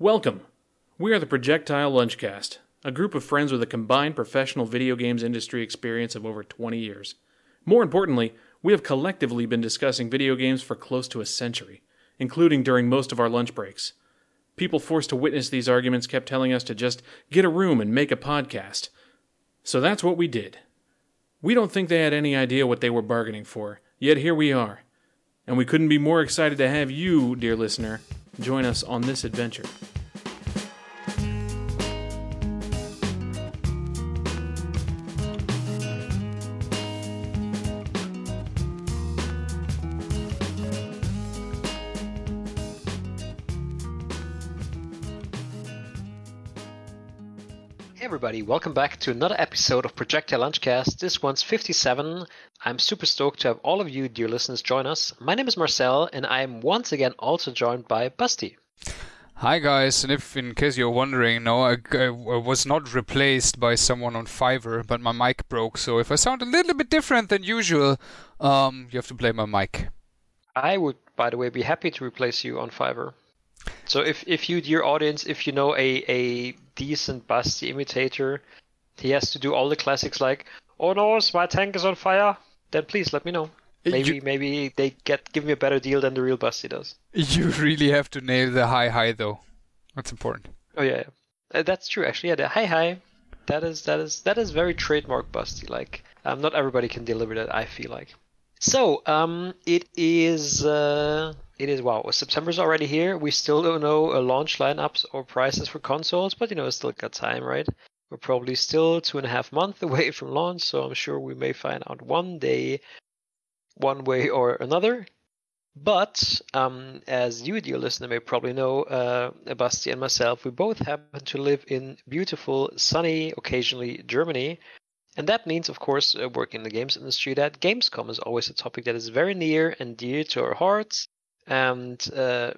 Welcome. We are the Projectile Lunchcast, a group of friends with a combined professional video games industry experience of over 20 years. More importantly, we have collectively been discussing video games for close to a century, including during most of our lunch breaks. People forced to witness these arguments kept telling us to just get a room and make a podcast. So that's what we did. We don't think they had any idea what they were bargaining for, yet here we are. And we couldn't be more excited to have you, dear listener, join us on this adventure. Everybody, welcome back to another episode of Projectile Lunchcast. This one's 57. I'm super stoked to have all of you, dear listeners, join us. My name is Marcel, and I am once again also joined by Basti. Hi guys, and if in case you're wondering, no, I, I was not replaced by someone on Fiverr, but my mic broke. So if I sound a little bit different than usual, um, you have to blame my mic. I would, by the way, be happy to replace you on Fiverr. So if, if you, dear audience, if you know a, a decent Basti imitator, he has to do all the classics like, "Oh no, my tank is on fire," then please let me know. Maybe You- maybe they get give me a better deal than the real Basti does. You really have to nail the high high though. That's important. Oh yeah, yeah. Uh, that's true actually. Yeah, the high high. that is that is that is very trademark Basti. Like, um, not everybody can deliver that. I feel like. So, um, it is uh, it is wow. September's already here. We still don't know uh, launch lineups or prices for consoles, but you know, it's still got time, right? We're probably still two and a half months away from launch, so I'm sure we may find out one day, one way or another. But um, as you, dear listener, may probably know, uh, Basti and myself, we both happen to live in beautiful, sunny, occasionally Germany. And that means, of course, uh, working in the games industry, that Gamescom is always a topic that is very near and dear to our hearts, and uh,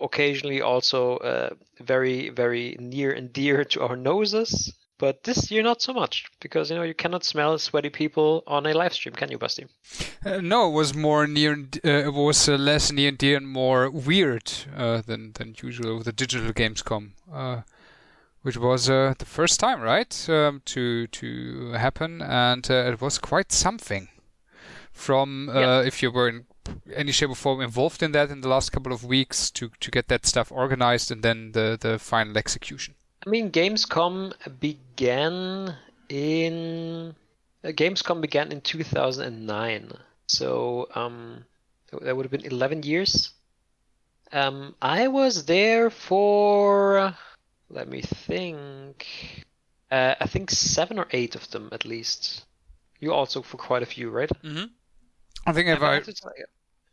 occasionally also uh, very, very near and dear to our noses. But this year, not so much, because you know you cannot smell sweaty people on a live stream, can you, Basti? Uh, no, it was more near. And, uh, it was uh, less near and dear and more weird uh, than than usual with the digital Gamescom, uh, which was uh, the first time, right, um, to to happen, and uh, it was quite something. From uh, Yeah. if you were in any shape or form involved in that in the last couple of weeks to to get that stuff organized and then the the final execution. I mean, Gamescom began in uh, Gamescom began in 2009, so um, that would have been 11 years. Um, I was there for, let me think, uh, I think seven or eight of them at least. You also for quite a few, right? Mm-hmm. I think if I I have to tell you,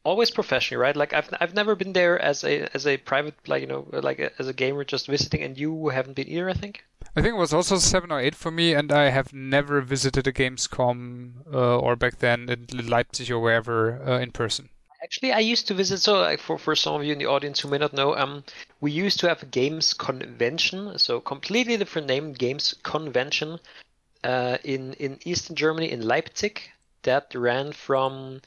always professionally, right? Like I've I've never been there as a as a private like you know like a, as a gamer just visiting, and you haven't been either, I think. I think it was also seven or eight for me, and I have never visited a Gamescom uh, or back then in Leipzig or wherever uh, in person. Actually, I used to visit. So, like for for some of you in the audience who may not know, um, we used to have a games convention. So, completely different name, games convention, uh, in in Eastern Germany in Leipzig. That ran from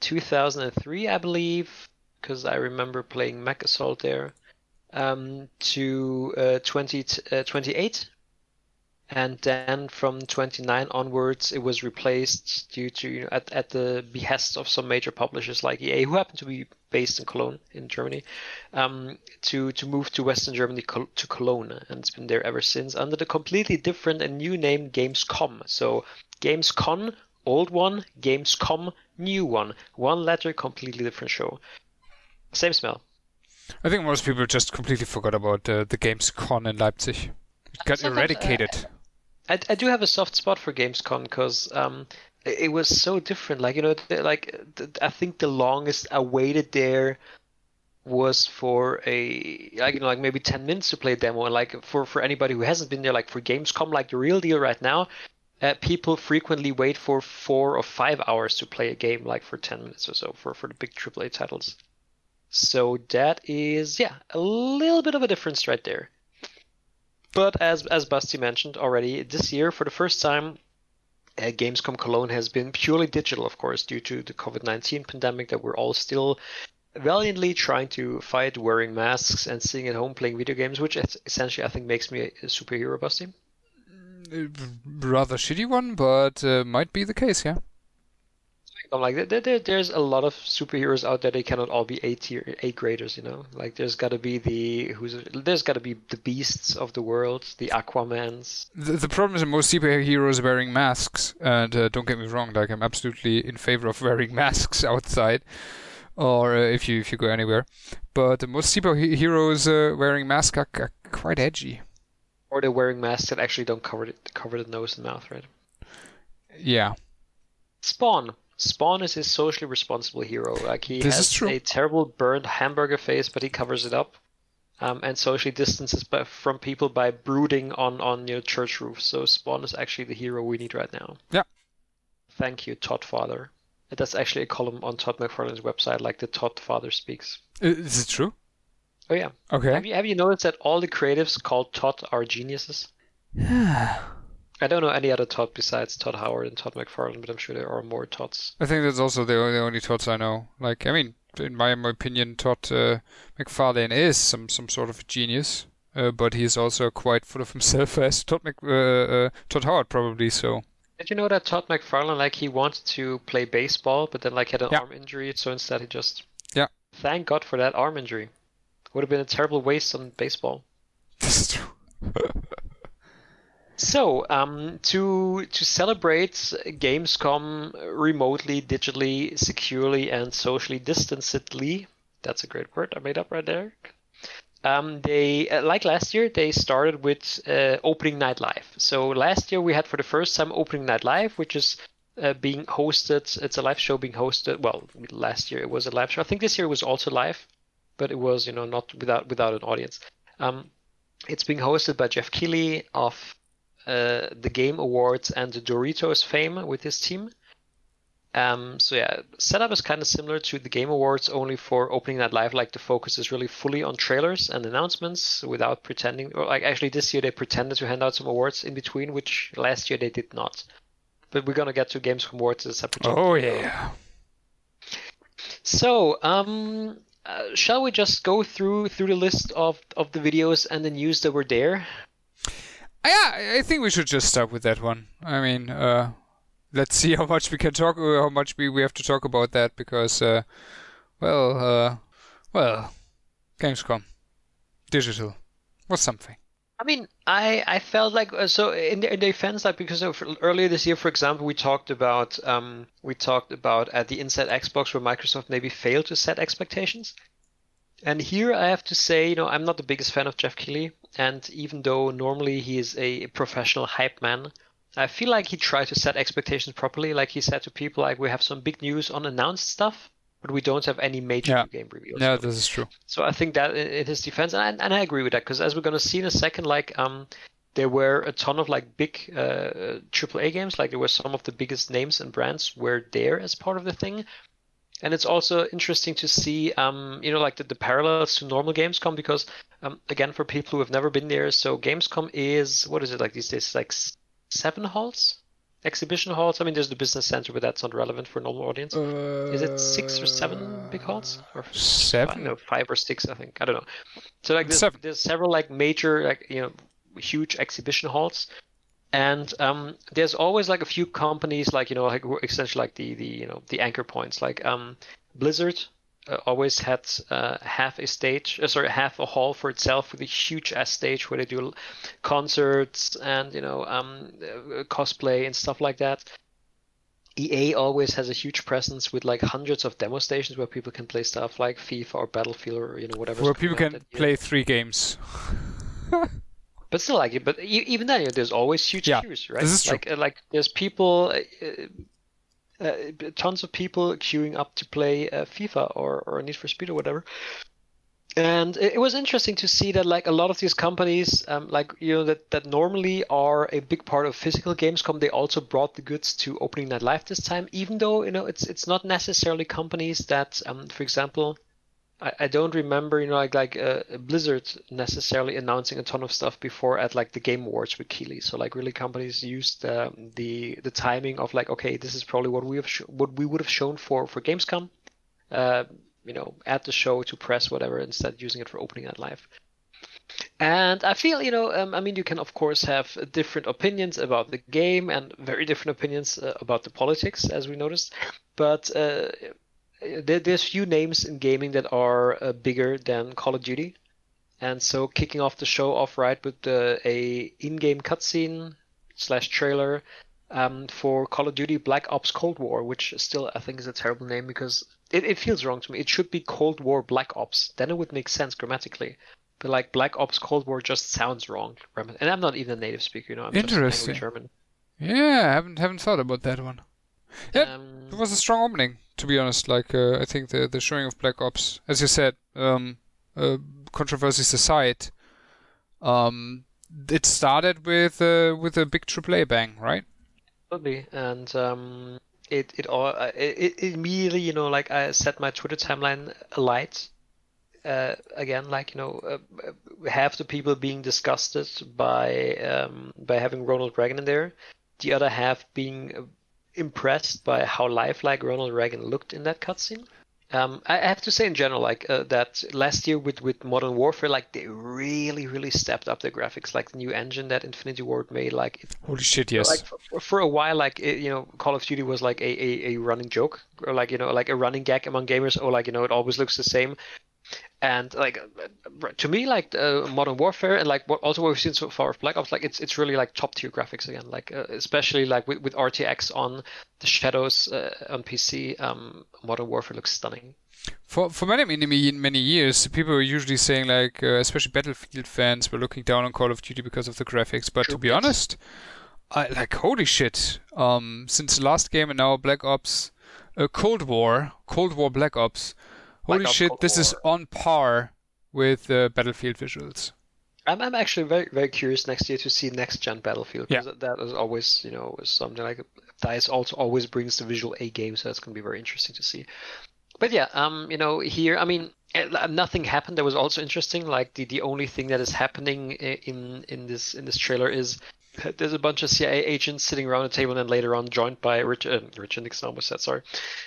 2003, I believe, because I remember playing MechAssault there, um, to uh, 20, uh, 28. And then from 29 onwards, it was replaced due to you know, at, at the behest of some major publishers like EA, who happen to be based in Cologne in Germany, um, to to move to Western Germany to Cologne, and it's been there ever since under the completely different and new name Gamescom. So Gamescon, old one, Gamescom, new one, one letter, completely different show. Same smell. I think most people just completely forgot about uh, the Gamescon in Leipzig. It got Sometimes, uh, eradicated. I, I do have a soft spot for Gamescom because um, it, it was so different. Like you know, the, like the, I think the longest I waited there was for a like you know like maybe ten minutes to play a demo. And like for for anybody who hasn't been there, like for Gamescom, like the real deal right now, uh, people frequently wait for four or five hours to play a game, like for ten minutes or so for for the big AAA titles. So that is yeah a little bit of a difference right there. But as as Basti mentioned already, this year for the first time, uh, Gamescom Cologne has been purely digital, of course, due to the COVID nineteen pandemic that we're all still valiantly trying to fight wearing masks and sitting at home playing video games, which essentially I think makes me a superhero, Basti. Uh, Rather shitty one, but uh, might be the case, yeah. I'm like, there, there, there's a lot of superheroes out there. They cannot all be A tier, A graders, you know. Like, there's got to be the who's there's got to be the beasts of the world, the Aquamans. The, the problem is that most superheroes wearing masks, and uh, don't get me wrong, like I'm absolutely in favor of wearing masks outside, or uh, if you if you go anywhere. But most superheroes uh, wearing masks are, are quite edgy. Or they're wearing masks that actually don't cover it, cover the nose and mouth, right? Yeah. Spawn. Spawn is his socially responsible hero. Like he This has a terrible burned hamburger face, but he covers it up, um, and socially distances by, from people by brooding on on you know, church roofs. So Spawn is actually the hero we need right now. Yeah. Thank you, Todd Father. That's actually a column on Todd McFarlane's website, like the Todd Father speaks. Is it true? Oh yeah. Okay. Have you have you noticed that all the creatives called Todd are geniuses? I don't know any other Todd besides Todd Howard and Todd McFarlane, but I'm sure there are more Todds. I think that's also the only, the only Todds I know. Like, I mean, in my, my opinion, Todd uh, McFarlane is some, some sort of a genius, uh, but he's also quite full of himself as Todd Mc, uh, uh, Todd Howard probably. So Did you know that Todd McFarlane, like, he wanted to play baseball, but then, like, had an Yeah. arm injury, so instead he just. Yeah. Thank God for that arm injury. Would have been a terrible waste on baseball. this is true. So, um, to to celebrate Gamescom remotely, digitally, securely, and socially distancedly, that's a great word I made up right there. Um, they uh, like last year they started with uh, opening night live. So last year we had for the first time opening night live, which is uh, being hosted. It's a live show being hosted. Well, last year it was a live show. I think this year it was also live, but it was you know not without without an audience. Um, it's being hosted by Geoff Keighley of uh, the Game Awards and the Doritos fame with his team. Um, so yeah, setup is kind of similar to the Game Awards, only for opening that live. Like the focus is really fully on trailers and announcements, without pretending. Or like actually, this year they pretended to hand out some awards in between, which last year they did not. But we're gonna get to Gamescom Awards as a separate. Oh yeah. So, um, uh, shall we just go through through the list of of the videos and the news that were there? Yeah, I- think we should just start with that one. I mean, uh, let's see how much we can talk, uh, how much we, we have to talk about that because, uh, well, uh, well, Gamescom, digital, was something. I mean, I I felt like uh, so in the, in defense, like because of earlier this year, for example, we talked about um we talked about at the Inside Xbox where Microsoft maybe failed to set expectations. And here I have to say, you know, I'm not the biggest fan of Geoff Keighley, and even though normally he is a professional hype man, I feel like he tried to set expectations properly. Like he said to people, like we have some big news on announced stuff, but we don't have any major Yeah. game reveals. Yeah, this is true. So I think that in his defense, and I, and I agree with that because as we're gonna see in a second, like um, there were a ton of like big uh, AAA games, like there were some of the biggest names and brands were there as part of the thing, and it's also interesting to see um, you know, like the, the parallels to normal Gamescom because um, again, for people who have never been there, so Gamescom is what is it like these days? Like seven halls, exhibition halls. I mean, there's the business center, but that's not relevant for a normal audience. Is it six or seven big halls? Or Seven? don't five or six, I think. I don't know. So like there's, Seven. there's several like major like you know huge exhibition halls, and um, there's always like a few companies like you know like essentially like the the you know the anchor points like um, Blizzard. Always had uh, half a stage, uh, sorry, half a hall for itself with a huge ass stage where they do concerts and you know um, uh, cosplay and stuff like that. EA always has a huge presence with like hundreds of demo stations where people can play stuff like FIFA or Battlefield or you know whatever. Where people can play three games. But still, like, but even then, you know, there's always huge Yeah, queues, right? this is true. Like, uh, like there's people, uh, uh, tons of people queuing up to play uh, FIFA or or Need for Speed or whatever. And it was interesting to see that like a lot of these companies, um, like you know that that normally are a big part of physical Gamescom, they also brought the goods to opening night live this time. Even though you know it's it's not necessarily companies that, um, for example, I, don't remember you know like like uh, Blizzard necessarily announcing a ton of stuff before at like the Game Awards with Keighley. So like really companies used um, the the timing of like okay this is probably what we have sh- what we would have shown for for Gamescom. Uh, you know, at the show to press whatever instead of using it for opening night live. And I feel, you know, um, I mean, you can of course have different opinions about the game and very different opinions uh, about the politics, as we noticed. But uh, there, there's few names in gaming that are uh, bigger than Call of Duty, and so kicking off the show off right with uh, a in-game cutscene slash trailer um, for Call of Duty Black Ops Cold War, which still I think is a terrible name because it, it feels wrong to me. It should be Cold War Black Ops. Then it would make sense grammatically. But like Black Ops Cold War just sounds wrong. And I'm not even a native speaker, you know. I'm Interesting. Just German. Yeah, I haven't haven't thought about that one. Yeah, Um, it was a strong opening, to be honest. Like uh, I think the the showing of Black Ops, as you said, um, uh, controversies aside, um, it started with uh, with a big AAA bang, right? Absolutely, and um, it it all uh, it, it immediately you know like I set my Twitter timeline alight. Uh, again, like you know, uh, half the people being disgusted by um, by having Ronald Reagan in there, the other half being impressed by how lifelike Ronald Reagan looked in that cutscene. Um, I have to say in general, like uh, that last year with, with Modern Warfare, like they really, really stepped up the graphics. Like the new engine that Infinity Ward made, like it Holy shit, yes. like for, for a while like it, you know call of duty was like a, a, a running joke or like you know like a running gag among gamers or like you know it always looks the same and like uh, to me like uh, modern warfare and like what also what we've seen so far of black ops like it's it's really like top tier graphics again like uh, especially like with, with rtx on the shadows uh, on pc um modern warfare looks stunning For for many many many years, people were usually saying like, uh, especially Battlefield fans were looking down on Call of Duty because of the graphics. But to be honest, I like holy shit. Um, since the last game and now Black Ops, uh, Cold War, Cold War Black Ops. Holy Ops shit, this is on par with uh, Battlefield visuals. I'm, I'm actually very very curious next year to see next gen Battlefield Yeah. because that is always you know something like Dice also always brings the visual A game, so that's gonna be very interesting to see. But yeah, um, you know here I mean eh, nothing happened that was also interesting. Like the, the only thing that is happening in in this in this trailer is there's a bunch of CIA agents sitting around a table, and then later on joined by Richard, uh, Richard Nixon, almost said sorry,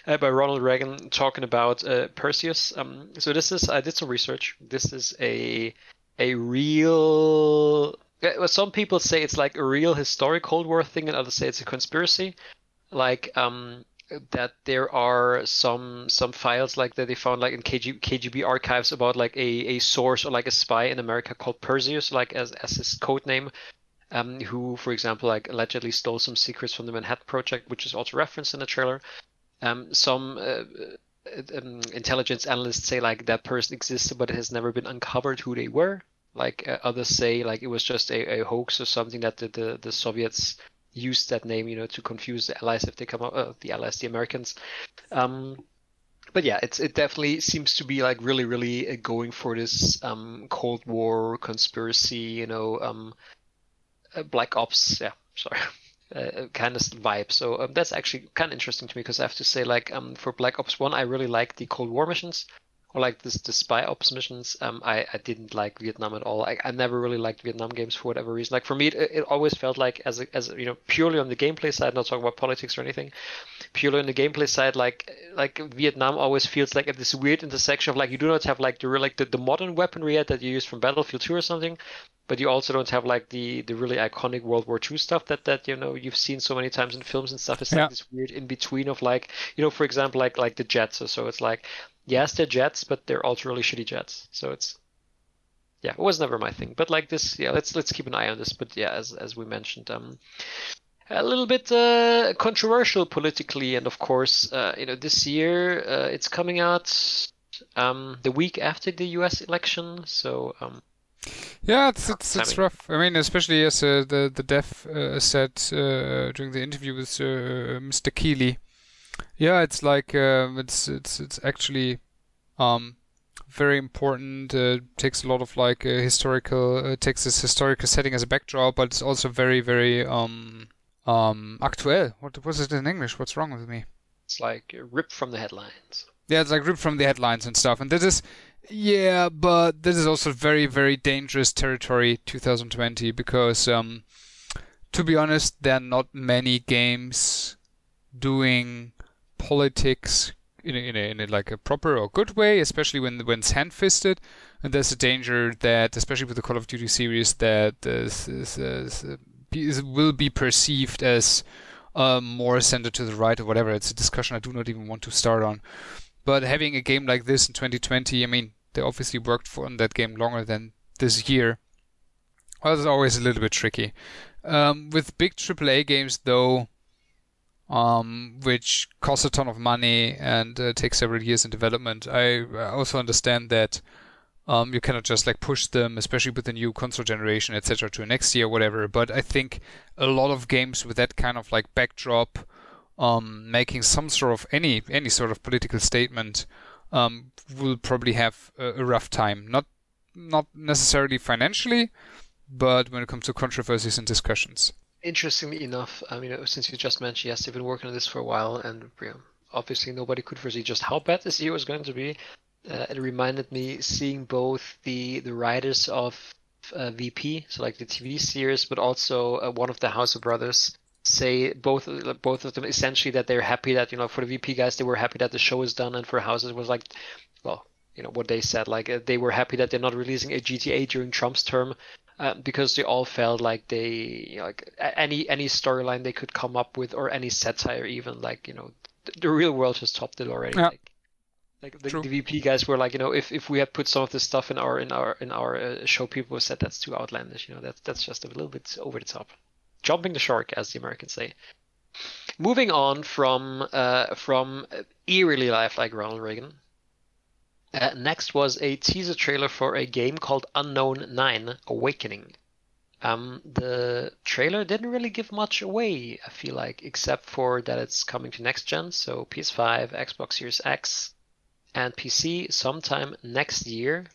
uh, by Ronald Reagan talking about uh, Perseus. Um, so this is I did some research. This is a a real. Some people say it's like a real historic Cold War thing, and others say it's a conspiracy. Like um, that there are some some files like that they found like in KG, KGB archives about like a, a source or like a spy in America called Perseus, like as as his code name, um, who for example like allegedly stole some secrets from the Manhattan Project, which is also referenced in the trailer. Um, some uh, um, intelligence analysts say like that person existed, but it has never been uncovered who they were. Like uh, others say like it was just a, a hoax or something that the, the, the Soviets used that name, you know, to confuse the Allies if they come up, uh, the Allies, the Americans. Um, but yeah, it's it definitely seems to be like really, really uh, going for this um, Cold War conspiracy, you know, um, uh, Black Ops. Yeah, sorry. Uh, kind of vibe. So um, that's actually kind of interesting to me because I have to say, like, um, for Black Ops One, I really like the Cold War missions, or like this the spy ops missions. Um, I, I didn't like Vietnam at all. I, I never really liked Vietnam games for whatever reason. Like for me, it, it always felt like as a, as a, you know purely on the gameplay side, not talking about politics or anything, purely on the gameplay side, like like Vietnam always feels like at this weird intersection of like you do not have like the real like the, the modern weaponry yet that you use from Battlefield 2 or something, but you also don't have like the the really iconic World War II stuff that that you know you've seen so many times in films and stuff. It's Yeah. like this weird in between of like you know for example like like the jets or so it's like yes they're jets but they're also really shitty jets. So it's yeah it was never my thing. But like this yeah let's let's keep an eye on this. But yeah as as we mentioned um a little bit uh, controversial politically, and of course, uh, you know, this year uh, it's coming out um, the week after the U.S. election. So um, Yeah, it's it's, it's rough. I mean, especially as uh, the the dev uh, said uh, during the interview with uh, Mr. Keighley. Yeah, it's like um, it's it's it's actually um, very important. Uh, takes a lot of like uh, historical uh, takes this historical setting as a backdrop, but it's also very very um um actuel. What was it in English? What's wrong with me? it's like ripped from the headlines. Yeah, it's like ripped from the headlines and stuff. And this is, yeah, but this is also very, very dangerous territory 2020 because, um, to be honest, there are not many games doing politics in a, in a, in a like a proper or good way, especially when when it's hand-fisted. And there's a danger that, especially with the Call of Duty series, that this, will be perceived as uh, more centered to the right or whatever. It's a discussion I do not even want to start on. But having a game like this in 2020, I mean, they obviously worked for on that game longer than this year. Well, it's always a little bit tricky. Um, with big AAA games, though, um, which costs a ton of money and uh, take several years in development, I also understand that um, you cannot just like push them, especially with the new console generation, etc., to next year, whatever. But I think a lot of games with that kind of like backdrop, um, making some sort of any any sort of political statement, um, will probably have a, a rough time. Not not necessarily financially, but when it comes to controversies and discussions. Interestingly enough, I mean, since you just mentioned, yes, they've been working on this for a while, and obviously nobody could foresee just how bad this year was going to be. Uh, it reminded me seeing both the the writers of uh, Veep, so like the TV series, but also uh, one of the Houser Brothers say both both of them essentially that they're happy that you know for the Veep guys they were happy that the show is done, and for Houser it was like, well, you know what they said like uh, they were happy that they're not releasing a GTA during Trump's term. Uh, because they all felt like they you know, like any any storyline they could come up with or any satire even like you know the, the real world has topped it already Yeah. like like the, the Veep guys were like, you know, if, if we had put some of this stuff in our in our in our uh, show, people have said that's too outlandish. You know, that's that's just a little bit over the top, jumping the shark, as the Americans say. Moving on from uh, from eerily lifelike Ronald Reagan. Uh, next was a teaser trailer for a game called Unknown Nine: Awakening. Um, the trailer didn't really give much away, I feel like, except for that it's coming to next gen, so PS5, Xbox Series X, and PC sometime next year.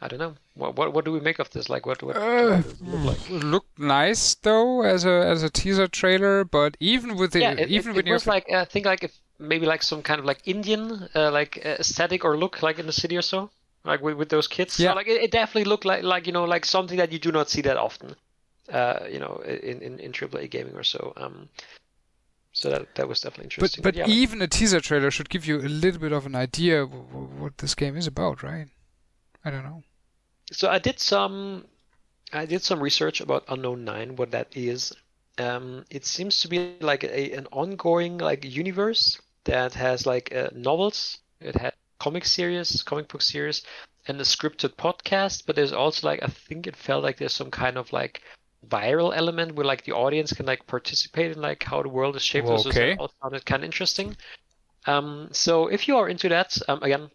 I don't know. What what, what do we make of this? Like what what, Uh, what does it look like? Looked nice though as a as a teaser trailer, but even with the Yeah, it, even it, when it you was like I think like if maybe like some kind of like Indian uh, like uh, aesthetic or look like in the city or so, like with, with those kids. Yeah. So, like it, it definitely looked like like you know like something that you do not see that often, uh, you know, in in in AAA gaming or so. Um, so that that was definitely but interesting. but yeah, like- even a teaser trailer should give you a little bit of an idea of w- what this game is about, right? I don't know. So I did some I did some research about Unknown Nine, what that is. Um, it seems to be like a, an ongoing like universe that has like uh, novels. It had comic series, comic book series, and a scripted podcast. But there's also like I think it felt like there's some kind of like viral element where like the audience can like participate in like how the world is shaped. So Okay. that all sounded kind of interesting. Um, so if you are into that, um, again,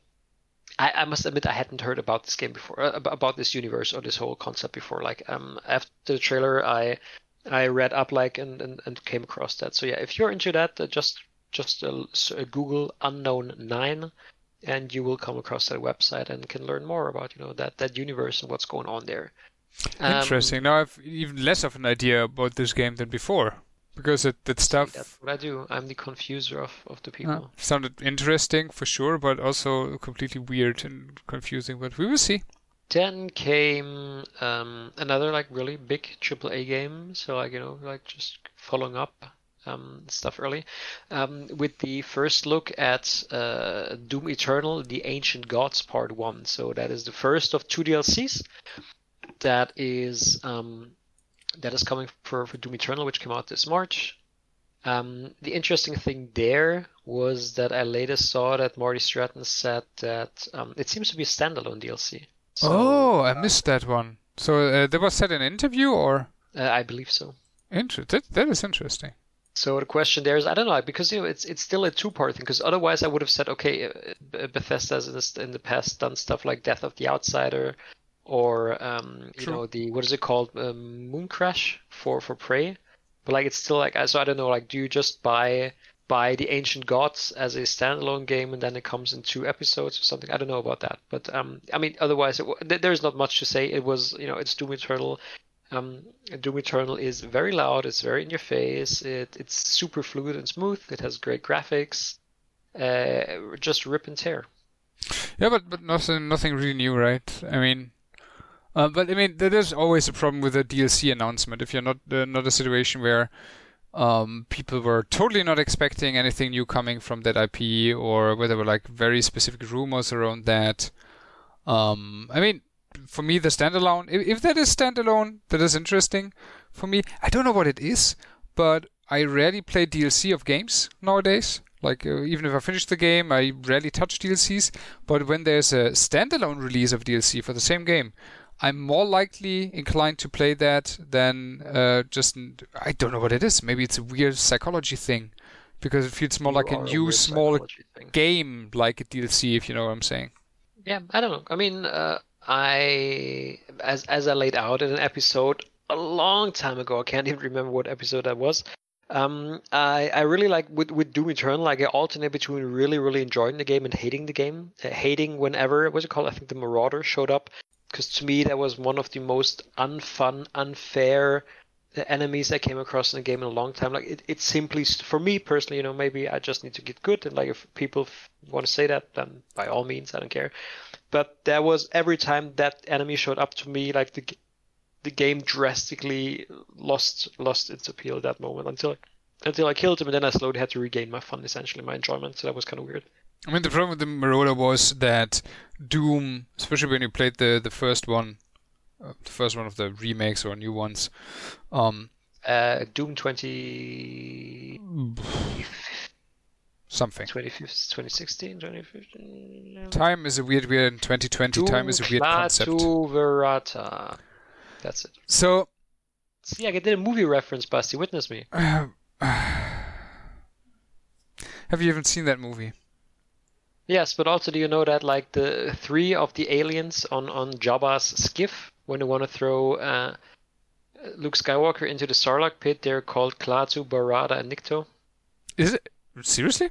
I, I must admit I hadn't heard about this game before, uh, about this universe or this whole concept before. Like um, after the trailer, I I read up like and, and, and came across that. So yeah, if you're into that, uh, just just uh, s- uh, Google Unknown Nine, and you will come across that website and can learn more about you know that that universe and what's going on there. Um, Interesting. Now I've even less of an idea about this game than before because it, that stuff That's what I do. I'm the confuser of, of the uh, people. sounded interesting for sure, but also completely weird and confusing. But we will see. Then came um, another like really big AAA game. So like you know like just following up um, stuff early um, with the first look at uh, Doom Eternal: The Ancient Gods Part One. So that is the first of two DLCs. That is um, that is coming for, for Doom Eternal, which came out this March. Um, the interesting thing there was that I later saw that Marty Stratton said that um, it seems to be a standalone DLC. So, oh, I missed that one. So uh, that was said in an interview, or uh, I believe so. Inter- that, that is interesting. So the question there is, I don't know, because you know it's it's still a two-part thing. Because otherwise, I would have said, okay, uh, Bethesda has in, this, in the past done stuff like Death of the Outsider, or um, you know the what is it called, um, Mooncrash for for Prey. But like it's still like so I don't know, like do you just buy buy the Ancient Gods as a standalone game and then it comes in two episodes or something? I don't know about that, but um, I mean otherwise it, there's not much to say. It was you know it's Doom Eternal. Um, Doom Eternal is very loud. It's very in your face. It it's super fluid and smooth. It has great graphics. Uh, just rip and tear. Yeah, but but nothing nothing really new, right? I mean, uh, but I mean, there is always a problem with a DLC announcement if you're not uh, not a situation where um, people were totally not expecting anything new coming from that IP, or where there were like very specific rumors around that. Um, I mean, for me, the standalone, if, if that is standalone, that is interesting. For me, I don't know what it is, but I rarely play DLC of games nowadays. Like uh, even if I finish the game, I rarely touch DLCs. But when there's a standalone release of DLC for the same game, I'm more likely inclined to play that than uh, just I don't know what it is. Maybe it's a weird psychology thing because it feels more You like a new weird small game, like a DLC, if you know what I'm saying. Yeah, I don't know. I mean, uh, I as as I laid out in an episode a long time ago. I can't even remember what episode that was. Um, I I really like with with Doom Eternal. Like I alternate between really really enjoying the game and hating the game. Uh, hating whenever what's it called? I think the Marauder showed up because to me that was one of the most unfun, unfair uh, enemies I came across in a game in a long time. Like it, it simply for me personally, you know, maybe I just need to get good. And like if people want to say that, then by all means, I don't care. But there was every time that enemy showed up to me, like the the game drastically lost lost its appeal at that moment until until I killed him, and then I slowly had to regain my fun, essentially my enjoyment. So that was kind of weird. I mean, the problem with the Marauder was that Doom, especially when you played the the first one, uh, the first one of the remakes or new ones, um, Uh, Doom 20, something. 2016, 2015. Time is a weird, weird. In 2020, time is a weird concept. Barada. That's it. So, See, I did a movie reference, Basti. Witness me. have you even seen that movie? Yes, but also do you know that like the three of the aliens on on Jabba's skiff when they want to throw uh, Luke Skywalker into the Sarlacc pit, they're called Klaatu, Barada, and Nikto. Is it seriously?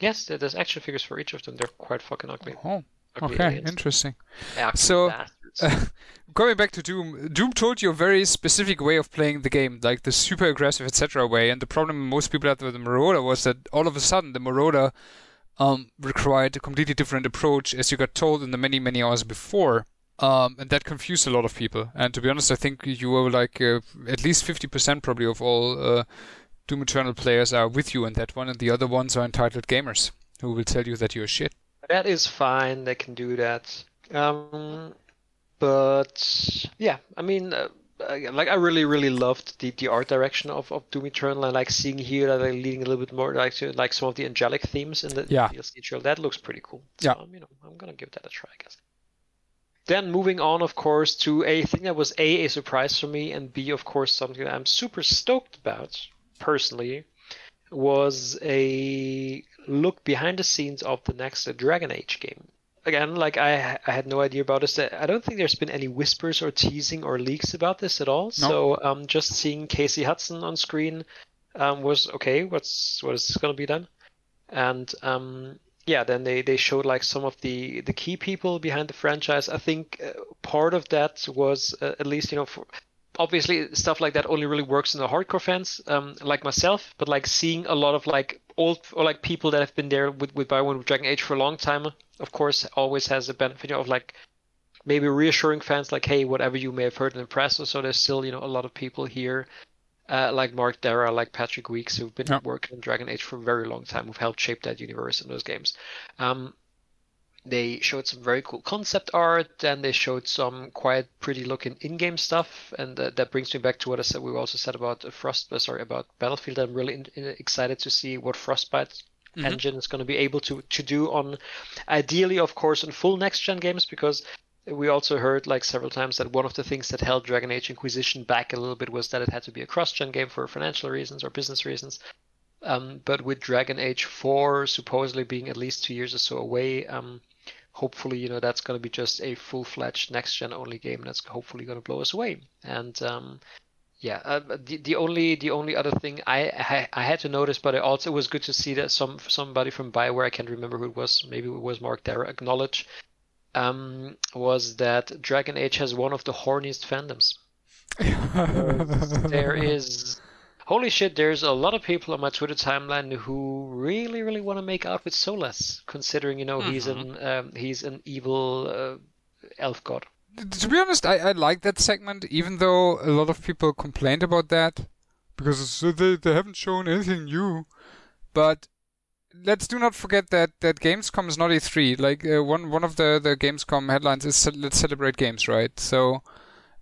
Yes, there's action figures for each of them. They're quite fucking ugly. Oh, ugly okay, aliens. interesting. Ugly So, bastards. Going back to Doom, Doom told you a very specific way of playing the game, like the super aggressive, etc. way. And the problem most people had with the Marauder was that all of a sudden the Marauder um, required a completely different approach, as you got told in the many, many hours before. Um, and that confused a lot of people. And to be honest, I think you were like uh, at least 50% probably of all uh, Doom Eternal players are with you in that one, and the other ones are entitled gamers who will tell you that you're shit. That is fine. They can do that. Um, but yeah, I mean, uh, like I really, really loved the, the art direction of, of Doom Eternal, and like seeing here that they're leading a little bit more like to like some of the angelic themes in the Yeah. DLC trailer. That looks pretty cool. Yeah. Um, you know, I'm gonna give that a try, I guess. Then moving on, of course, to a thing that was a a surprise for me, and b of course something that I'm super stoked about personally, was a look behind the scenes of the next Dragon Age game. Again, like I, I had no idea about this. I don't think there's been any whispers or teasing or leaks about this at all. So um, just seeing Casey Hudson on screen um, was okay. What's what is gonna be done? And um, yeah, then they, they showed like some of the the key people behind the franchise. I think uh, part of that was uh, at least you know for, obviously stuff like that only really works in the hardcore fans um, like myself but like seeing a lot of like old or like people that have been there with with Bioware with Dragon Age for a long time of course always has a benefit of like maybe reassuring fans like hey whatever you may have heard in the press or so there's still you know a lot of people here uh, like Mark Darrah like Patrick Weekes who've been Yeah. working on Dragon Age for a very long time who've helped shape that universe in those games um, they showed some very cool concept art and they showed some quite pretty looking in-game stuff and uh, that brings me back to what I said we also said about uh, Frost uh, sorry about Battlefield I'm really in, in- excited to see what Frostbite Mhm. engine is going to be able to to do on ideally of course on full next gen games because we also heard like several times that one of the things that held Dragon Age Inquisition back a little bit was that it had to be a cross-gen game for financial reasons or business reasons. Um, but with Dragon Age 4 supposedly being at least two years or so away, um, hopefully you know that's going to be just a full-fledged next-gen only game that's hopefully going to blow us away. And um, yeah, uh, the the only the only other thing I, I I had to notice, but it also was good to see that some somebody from Bioware I can't remember who it was, maybe it was Mark Darrah acknowledge, um, was that Dragon Age has one of the horniest fandoms. there is holy shit there's a lot of people on my twitter timeline who really really want to make out with solas considering you know he's an um, he's an evil uh, elf god to be honest, I, I like that segment, even though a lot of people complained about that because they they haven't shown anything new. But let's do not forget that that Gamescom is not E3. Like uh, one one of the the Gamescom headlines is let's celebrate games, right? So,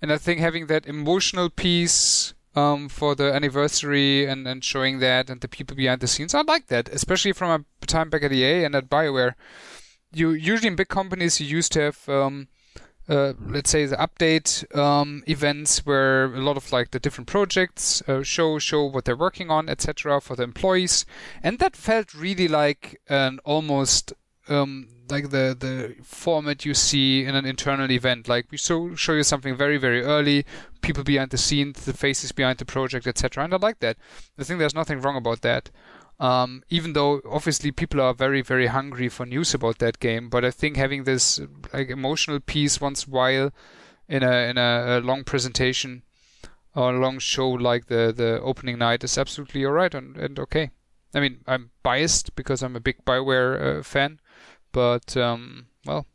and I think having that emotional piece um, for the anniversary and and showing that and the people behind the scenes, I like that, especially from a time back at EA and at Bioware. You usually in big companies you used to have. Um, uh, let's say the update um, events where a lot of like the different projects uh, show show what they're working on etc for the employees and that felt really like an almost um, like the the format you see in an internal event like we show show you something very very early people behind the scenes the faces behind the project etc and i like that i think there's nothing wrong about that um, even though obviously people are very very hungry for news about that game, but I think having this like emotional piece once while in a in a, a long presentation or a long show like the the opening night is absolutely alright and, and okay. I mean, I'm biased because I'm a big Bioware uh, fan, but um, well,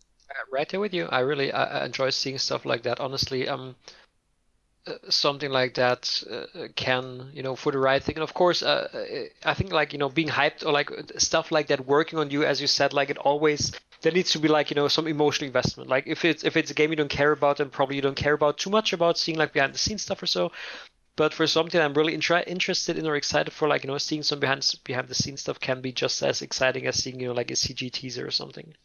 right there with you. I really I enjoy seeing stuff like that. Honestly, um, something like that uh, can you know for the right thing. And of course uh, i think like you know being hyped or like stuff like that working on you as you said like it always there needs to be like you know some emotional investment. Like if it's if it's a game you don't care about then probably you don't care about too much about seeing like behind the scenes stuff or so. But for something i'm really intra- interested in or excited for like you know seeing some behind behind the scenes stuff can be just as exciting as seeing you know like a cg teaser or something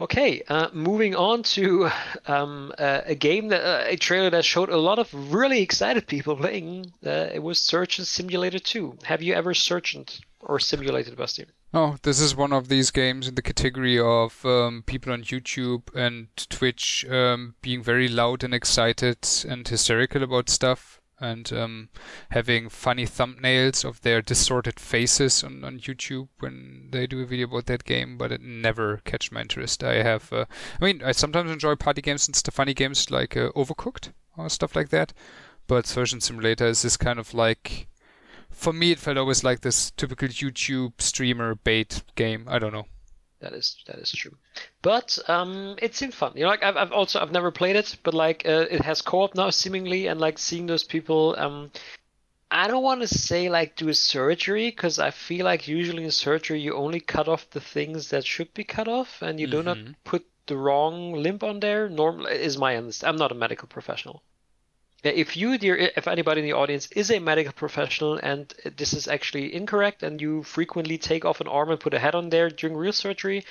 Okay, uh, moving on to um, uh, a game that uh, a trailer that showed a lot of really excited people playing. Uh, it was Surgeon Simulator 2. Have you ever searched or simulated, Basti? Oh, this is one of these games in the category of um, people on YouTube and Twitch um, being very loud and excited and hysterical about stuff and um, having funny thumbnails of their distorted faces on, on YouTube when they do a video about that game, but it never catch my interest. I have, uh, I mean, I sometimes enjoy party games and stuff, funny games like uh, Overcooked or stuff like that, but Surgeon Simulator is this kind of like, for me, it felt always like this typical YouTube streamer bait game. I don't know. That is that is true, but um, it seemed fun. You know, like I've, I've also I've never played it, but like uh, it has co-op now seemingly, and like seeing those people. Um, I don't want to say like do a surgery because I feel like usually in surgery you only cut off the things that should be cut off, and you mm-hmm. do not mm-hmm. put the wrong limb on there. Normally, is my understanding. I'm not a medical professional if you, dear, if anybody in the audience is a medical professional and this is actually incorrect and you frequently take off an arm and put a head on there during real surgery,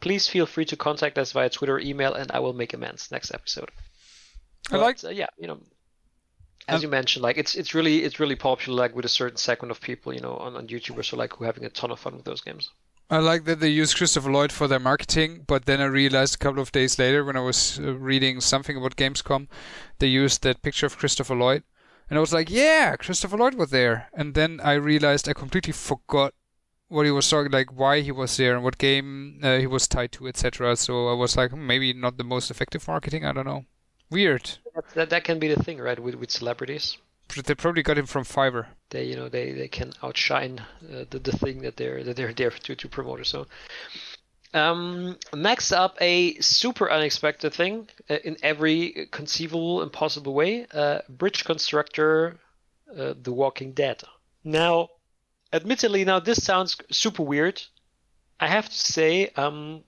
please feel free to contact us via Twitter or email and I will make amends next episode. I like, uh, yeah, you know, as um, you mentioned, like it's it's really it's really popular, like with a certain segment of people, you know, on, on YouTube or so, like who are having a ton of fun with those games. I like that they use Christopher Lloyd for their marketing, but then I realized a couple of days later when I was uh, reading something about Gamescom, they used that picture of Christopher Lloyd, and I was like, "Yeah, Christopher Lloyd was there." And then I realized I completely forgot what he was talking, like why he was there and what game uh, he was tied to, etc. So I was like, hmm, maybe not the most effective marketing. I don't know. Weird. That that can be the thing, right? With with celebrities. They probably got him from Fiverr. They, you know, they, they can outshine uh, the, the thing that they're that they're there to, to promote. So, um, next up, a super unexpected thing uh, in every conceivable and possible way: uh, Bridge Constructor, uh, The Walking Dead. Now, admittedly, now this sounds super weird. I have to say, um,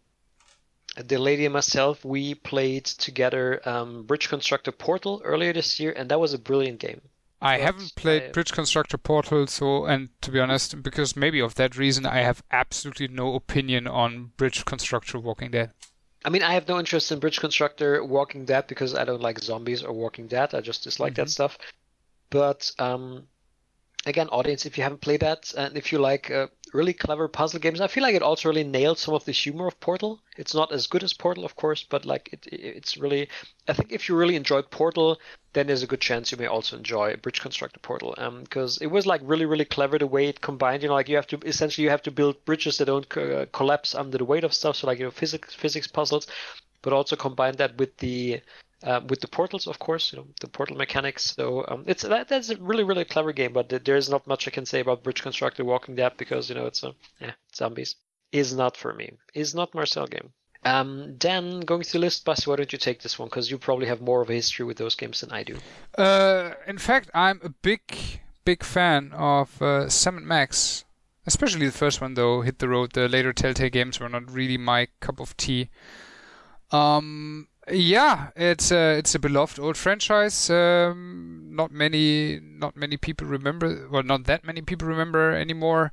the lady and myself, we played together um, Bridge Constructor Portal earlier this year, and that was a brilliant game. I haven't played I... Bridge Constructor Portal, so and to be honest, because maybe of that reason, I have absolutely no opinion on Bridge Constructor Walking Dead. I mean, I have no interest in Bridge Constructor Walking Dead because I don't like zombies or Walking Dead. I just dislike mm-hmm. that stuff. But um, again, audience, if you haven't played that, and if you like uh, really clever puzzle games, I feel like it also really nailed some of the humor of Portal. It's not as good as Portal, of course, but like it, it's really. I think if you really enjoyed Portal, then there's a good chance you may also enjoy Bridge Constructor Portal, because um, it was like really, really clever the way it combined. You know, like you have to essentially you have to build bridges that don't uh, collapse under the weight of stuff. So like you know physics physics puzzles, but also combine that with the uh, with the portals, of course, you know the portal mechanics. So um, it's that, that's a really really clever game, but there's not much I can say about Bridge Constructor Walking Dead because you know it's a yeah, zombies is not for me. Is not Marcel game. Um, then going to the list, Basti, why don't you take this one? Because you probably have more of a history with those games than I do. Uh, in fact, I'm a big, big fan of uh, Sam & Max, especially the first one though. Hit the road. The later Telltale games were not really my cup of tea. Um, yeah, it's a it's a beloved old franchise. Um, not many not many people remember. Well, not that many people remember anymore.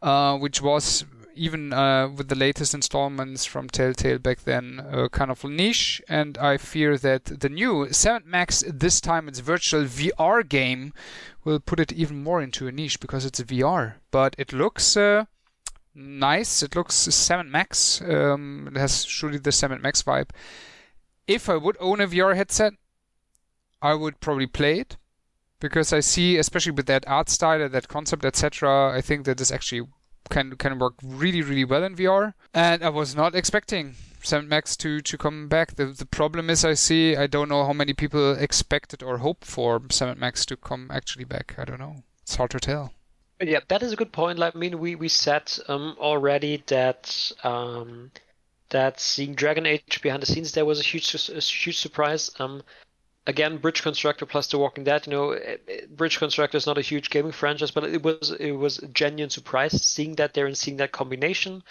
Uh, which was even uh, with the latest installments from Telltale back then, uh, kind of niche. And I fear that the new Sam & Max, this time it's virtual VR game, will put it even more into a niche because it's a VR. But it looks uh, nice. It looks Sam & Max. Um, it has surely the Sam & Max vibe. If I would own a VR headset, I would probably play it because I see, especially with that art style, and that concept, etc. I think that this actually can can work really really well in VR. And I was not expecting Sam & Max to to come back. The the problem is I see I don't know how many people expected or hoped for Sam & Max to come actually back. I don't know. It's hard to tell. Yeah, that is a good point. Like, I mean, we we said um, already that um, that seeing Dragon Age behind the scenes there was a huge a huge surprise. Um, again, Bridge Constructor plus The Walking Dead. You know, eh, eh, Bridge Constructor is not a huge gaming franchise, but it was it was a genuine surprise seeing that there and seeing that combination.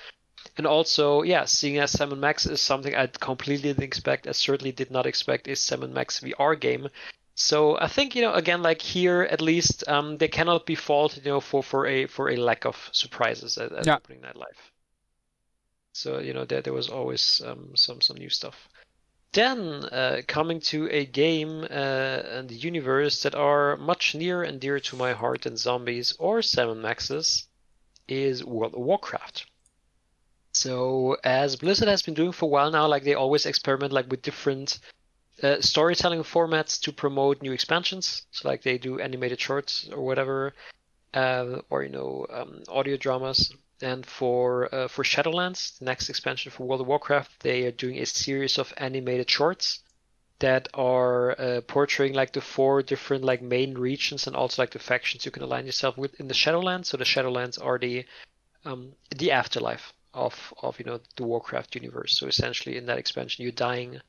And also, yeah, seeing as Sam & Max is something I completely didn't expect. I certainly did not expect a Sam & Max VR game. So I think you know again like here at least um, they cannot be faulted you know for, for a for a lack of surprises at, at yeah. opening night live. So you know there there was always um, some some new stuff. Then uh, coming to a game uh, and the universe that are much near and dear to my heart than zombies or Sam & Maxes is World of Warcraft. So as Blizzard has been doing for a while now, like they always experiment like with different uh, storytelling formats to promote new expansions. So like they do animated shorts or whatever, uh, or you know um, audio dramas. And for uh, for Shadowlands, the next expansion for World of Warcraft, they are doing a series of animated shorts that are uh, portraying like the four different like main regions and also like the factions you can align yourself with in the Shadowlands. So the Shadowlands are the um, the afterlife of of you know the Warcraft universe. So essentially, in that expansion, you're dying,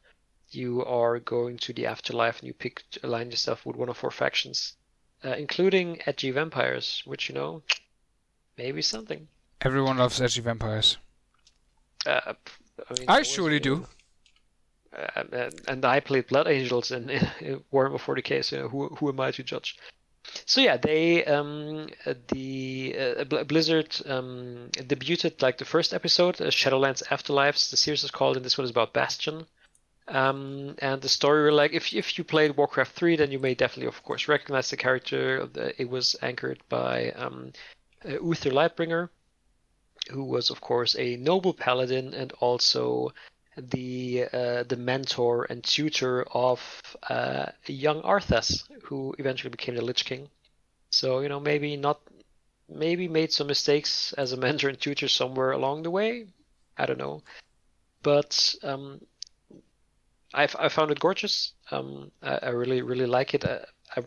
you are going to the afterlife, and you pick align yourself with one of four factions, uh, including edgy vampires, which you know maybe something. Everyone loves edgy vampires. Uh, I, mean, I surely do. Uh, and, and, I played Blood Angels in, in Warhammer 40k, so who who am I to judge? So yeah, they um, the uh, Blizzard um, debuted like the first episode, uh, Shadowlands Afterlives. The series is called, and this one is about Bastion. Um, and the story, like if if you played Warcraft 3, then you may definitely, of course, recognize the character. It was anchored by um, uh, Uther Lightbringer, who was, of course, a noble paladin and also the uh, the mentor and tutor of uh, young Arthas, who eventually became the Lich King. So you know, maybe not, maybe made some mistakes as a mentor and tutor somewhere along the way. I don't know, but um, I I found it gorgeous. Um, I, I really really like it. I, I,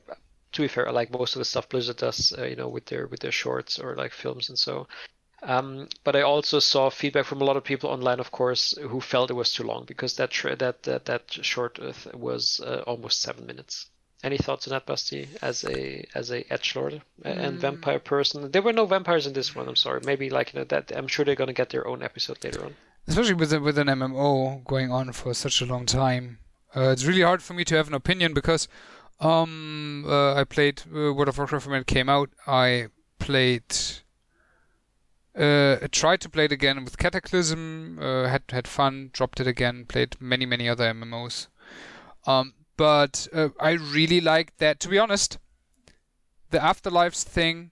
to be fair, I like most of the stuff Blizzard does, uh, you know, with their with their shorts or like films and so. Um, but I also saw feedback from a lot of people online, of course, who felt it was too long because that tra- that, that that short was uh, almost seven minutes. Any thoughts on that, Basti? As a as a edge lord and mm. vampire person, there were no vampires in this one. I'm sorry. Maybe like you know that. I'm sure they're gonna get their own episode later on. Especially with a, with an MMO going on for such a long time, uh, it's really hard for me to have an opinion because um, uh, I played uh, World of Warcraft when it came out. I played uh, tried to play it again with Cataclysm. Uh, had had fun. Dropped it again. Played many many other MMOs. Um, but uh, I really like that. To be honest, the Afterlives thing,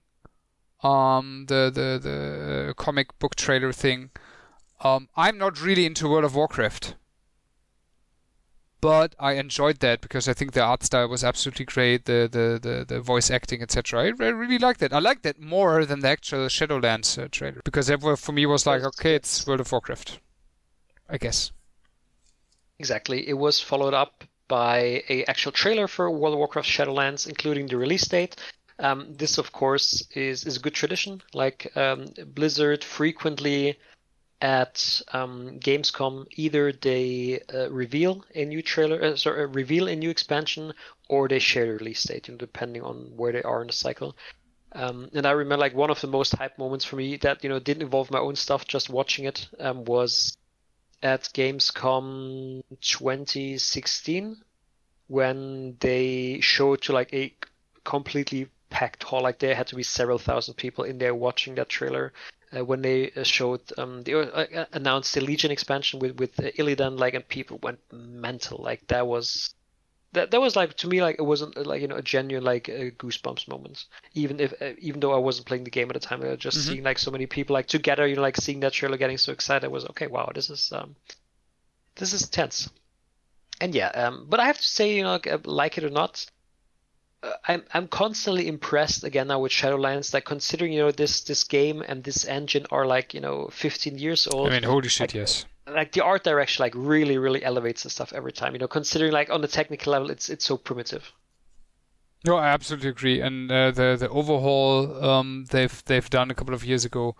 um, the the the comic book trailer thing. Um, I'm not really into World of Warcraft but I enjoyed that because I think the art style was absolutely great, the the the, the voice acting, etc. I, I really liked that. I liked that more than the actual Shadowlands uh, trailer because that for me was like, okay, it's World of Warcraft, I guess. Exactly. It was followed up by a actual trailer for World of Warcraft Shadowlands, including the release date. Um, this, of course, is is a good tradition. Like um, Blizzard frequently at um, Gamescom, either they uh, reveal a new trailer, uh, sorry, uh, reveal a new expansion, or they share the release date, you know, depending on where they are in the cycle. Um, and I remember like one of the most hype moments for me that you know didn't involve my own stuff, just watching it um, was at Gamescom 2016 when they showed to like a completely packed hall. Like there had to be several thousand people in there watching that trailer. Uh, when they uh, showed um, they uh, announced the Legion expansion with with Illidan, like and people went mental. Like that was that that was like to me like it wasn't uh, like you know a genuine like uh, goosebumps moment even if uh, even though i wasn't playing the game at the time I just mm-hmm. seeing like so many people like together you know like seeing that trailer getting so excited I was okay wow this is um this is tense and yeah um but i have to say you know like, uh, like it or not uh, I'm I'm constantly impressed again now with Shadowlands. Like considering you know this this game and this engine are like you know 15 years old. I mean, holy shit, like, yes like the art direction like really really elevates the stuff every time you know considering like on the technical level it's it's so primitive no i absolutely agree and uh, the the overhaul um, they've they've done a couple of years ago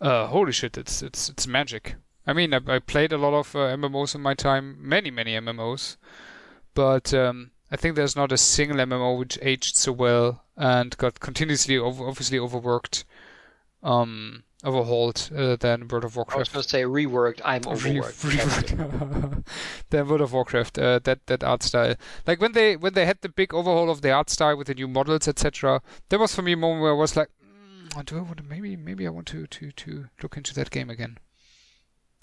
uh, holy shit it's it's it's magic i mean i, I played a lot of uh, mmos in my time many many mmos but um, i think there's not a single mmo which aged so well and got continuously over, obviously overworked um, overhauled uh, than World of Warcraft. I was going to say reworked. I'm overworked. Re- reworked. than World of Warcraft. Uh, that that art style. Like when they when they had the big overhaul of the art style with the new models, etc. There was for me a moment where I was like, mm, do I want to, maybe maybe I want to to to look into that game again.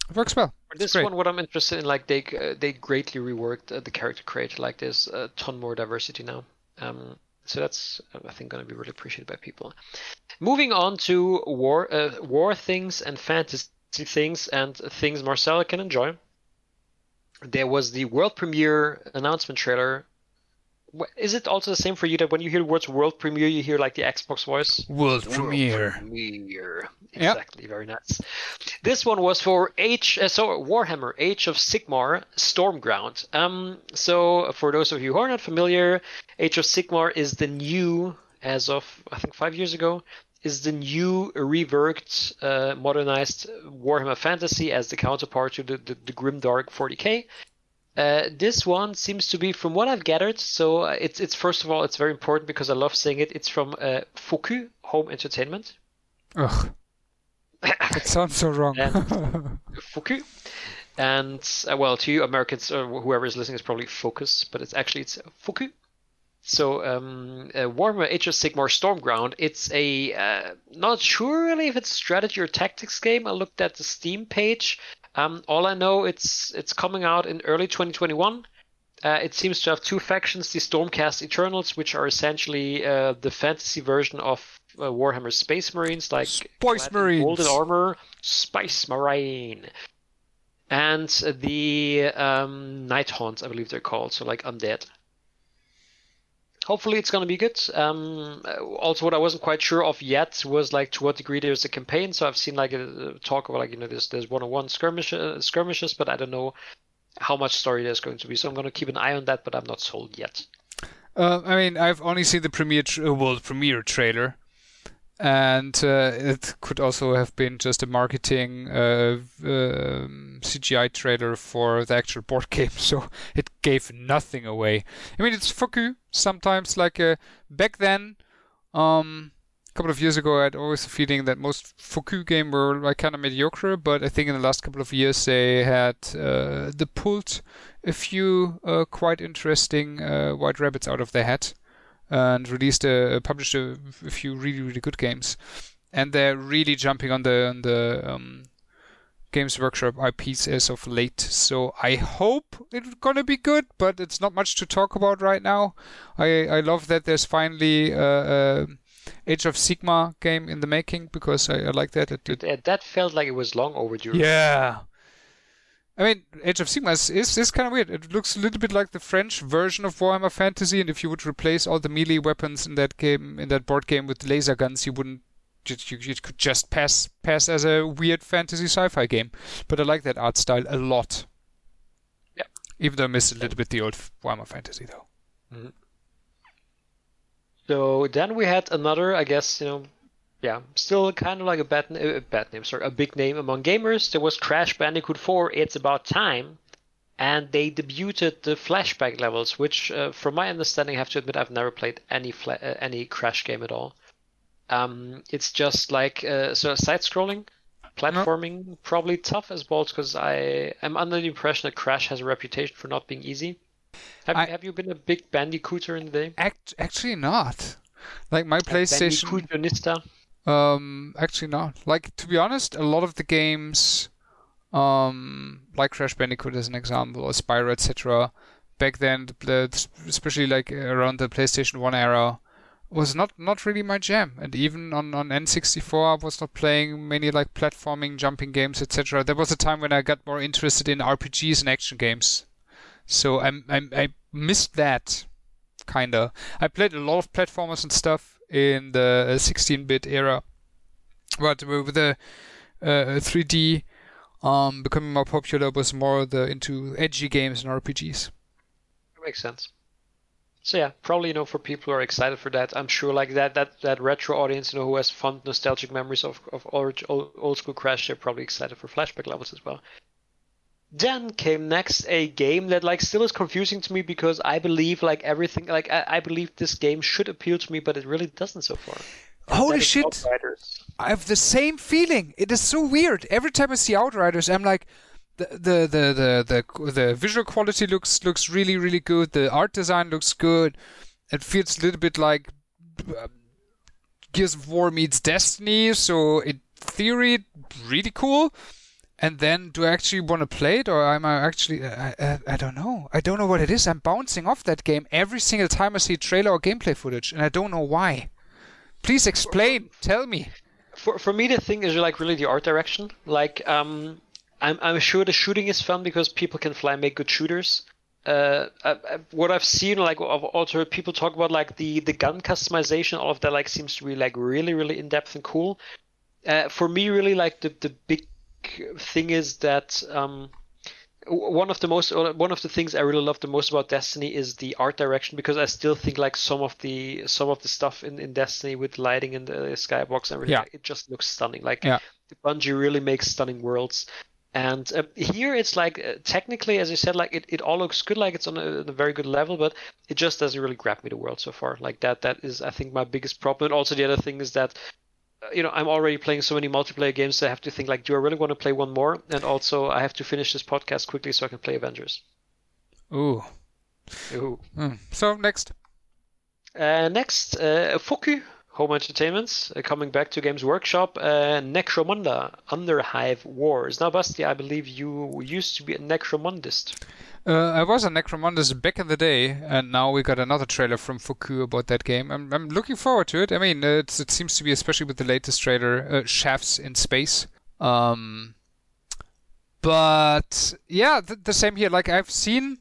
It works well. For this one, what I'm interested in, like they uh, they greatly reworked uh, the character creator. Like there's a ton more diversity now. Um, so that's I think going to be really appreciated by people. Moving on to war uh, war things and fantasy things and things Marcella can enjoy. There was the world premiere announcement trailer is it also the same for you that when you hear the words world premiere, you hear like the Xbox voice? World, world premiere. premiere. Exactly. Yep. Very nice. This one was for H. uh, so Warhammer Age of Sigmar Stormground. Um, so for those of you who are not familiar, Age of Sigmar is the new, as of I think five years ago, is the new reworked, uh, modernized Warhammer Fantasy as the counterpart to the, the, the Grimdark 40k. Uh, this one seems to be, from what I've gathered, so uh, it's it's first of all it's very important because I love saying it. It's from uh, Foku Home Entertainment. Ugh, it sounds so wrong. Foku, and uh, well, to you Americans or whoever is listening is probably Focus, but it's actually it's Foku. So um, uh, Warhammer Age of Sigmar Stormground. It's a uh, not sure really if it's strategy or tactics game. I looked at the Steam page. Um, all I know it's it's coming out in early 2021. Uh, it seems to have two factions: the Stormcast Eternals, which are essentially uh, the fantasy version of uh, Warhammer Space Marines, like Spice Marines, golden armor, Spice Marine, and the um, Nighthaunt, I believe they're called, so like undead hopefully it's going to be good. Um, also, what I wasn't quite sure of yet was like to what degree there's a campaign. So I've seen like a, talk about like you know there's there's one-on-one skirmish uh, skirmishes, but I don't know how much story there's going to be. So I'm going to keep an eye on that, but I'm not sold yet. Uh, I mean, I've only seen the premiere tra- world premiere trailer, and uh, it could also have been just a marketing uh, um, CGI trailer for the actual board game, so it gave nothing away. I mean, it's Foku. Sometimes, like uh, back then, um, a couple of years ago, I had always the feeling that most Foku game were like kind of mediocre, but I think in the last couple of years they had uh, the pulled a few uh, quite interesting white rabbits out of their hat and released a published a, a, few really really good games, and they're really jumping on the on the um, Games Workshop IPs as of late. So I hope it's gonna be good, but it's not much to talk about right now. I I love that there's finally a, a Age of Sigmar game in the making because I, I like that. It, it, that felt like it was long overdue. Yeah, I mean, Age of Sigmar is, is, kind of weird. It looks a little bit like the French version of Warhammer Fantasy, and if you would replace all the melee weapons in that game, in that board game, with laser guns, you wouldn't. You, you could just pass pass as a weird fantasy sci-fi game. But I like that art style a lot. Yeah. Even though I miss a little bit the old Warhammer Fantasy, though. Mm-hmm. So then we had another, I guess, you know, yeah, still kind of like a bad, a bad name, sorry, a big name among gamers. There was Crash Bandicoot 4, It's About Time, and they debuted the flashback levels, which, uh, from my understanding, I have to admit I've never played any fla- uh, any Crash game at all. Um, it's just like uh, so side-scrolling, platforming, probably tough as balls because I am under the impression that Crash has a reputation for not being easy. Have, I- have you been a big Bandicooter in the day? Act- actually not. Like my PlayStation. Bandicootionista? Um, actually not. Like to be honest, a lot of the games, um, like Crash Bandicoot as an example, or Spyro, etc. Back then, especially like around the PlayStation One era, was not not really my jam. And even on on N64, I was not playing many like platforming, jumping games, etc. There was a time when I got more interested in RPGs and action games. So I I, I missed that, kinda. I played a lot of platformers and stuff in the 16-bit era, but with the uh, 3D um, becoming more popular, was more the into edgy games and RPGs. Makes sense. So yeah, probably you know for people who are excited for that, I'm sure like that that that retro audience you know who has fond nostalgic memories of of old old, old school Crash, they're probably excited for flashback levels as well. Then came next a game that like still is confusing to me because I believe like everything like I, I believe this game should appeal to me, but it really doesn't so far. Holy shit! Outriders. I have the same feeling. It is so weird. Every time I see Outriders, I'm like, the the the the the, the visual quality looks looks really really good. The art design looks good. It feels a little bit like uh, Gears of War meets Destiny. So in theory, really cool. And then, do I actually want to play it, or am I actually? I, I, I don't know. I don't know what it is. I'm bouncing off that game every single time I see trailer or gameplay footage, and I don't know why. Please explain. Tell me. For for me, the thing is like really the art direction. Like um, I'm I'm sure the shooting is fun because people can fly, and make good shooters. Uh, I, I, what I've seen, like I've also heard people talk about like the the gun customization. All of that like seems to be like really really in depth and cool. Uh, for me, really like the the big thing is that um, one of the most one of the things I really love the most about Destiny is the art direction because I still think like some of the some of the stuff in, in Destiny with lighting in the skybox and everything Yeah. it just looks stunning. Like Yeah. Bungie really makes stunning worlds. And uh, here it's like uh, technically, as you said, like it, it all looks good, like it's on a, a very good level, but it just doesn't really grab me the world so far. Like that, that is I think my biggest problem. And also the other thing is that you know I'm already playing so many multiplayer games, so I have to think like, do I really want to play one more? And also I have to finish this podcast quickly so I can play Avengers. Ooh. Ooh. Hmm. So next. Uh, next, uh, Foku Home entertainments uh, coming back to Games Workshop. Uh, Necromunda Underhive Wars. Now, Basti, I believe you used to be a Necromundist. Uh, I was a Necromundus back in the day, and now we got another trailer from Fuku about that game. I'm, I'm looking forward to it. I mean, it seems to be, especially with the latest trailer, uh, Chefs in Space. Um, but yeah, the, the same here. Like I've seen,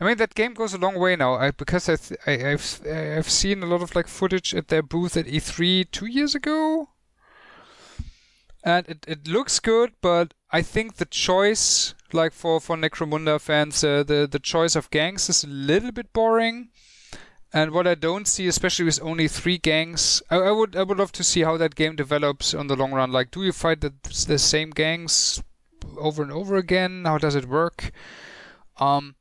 I mean, that game goes a long way now. I, because I th- I, I've I've seen a lot of like footage at their booth at E3 two years ago, and it, it looks good. But I think the choice, like for for Necromunda fans, uh, the the choice of gangs is a little bit boring. And what I don't see, especially with only three gangs, I, I would I would love to see how that game develops on the long run. Like, do you fight the the same gangs over and over again? How does it work? Um,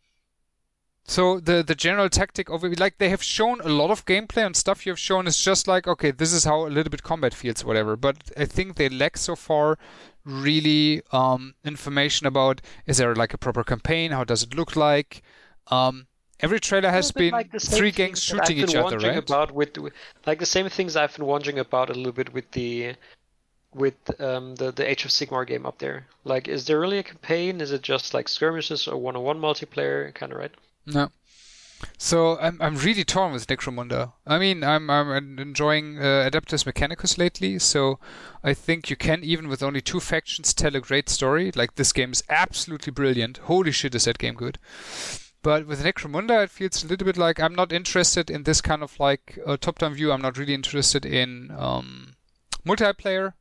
so the the general tactic of it, like they have shown a lot of gameplay and stuff you have shown is just like okay, this is how a little bit combat feels, whatever. But I think they lack so far really um, information about is there like a proper campaign? How does it look like? Um, every trailer has been like three gangs shooting each other, right? About with, with like the same things I've been wondering about a little bit with the with um, the the Age of Sigmar game up there. Like, is there really a campaign? Is it just like skirmishes or one-on-one multiplayer? Kind of right. No. So I'm I'm really torn with Necromunda. I mean, I'm I'm enjoying uh, Adeptus Mechanicus lately, so I think you can even with only two factions tell a great story. Like this game is absolutely brilliant. Holy shit, is that game good! But with Necromunda, it feels a little bit like I'm not interested in this kind of like uh, top-down view. I'm not really interested in um, multiplayer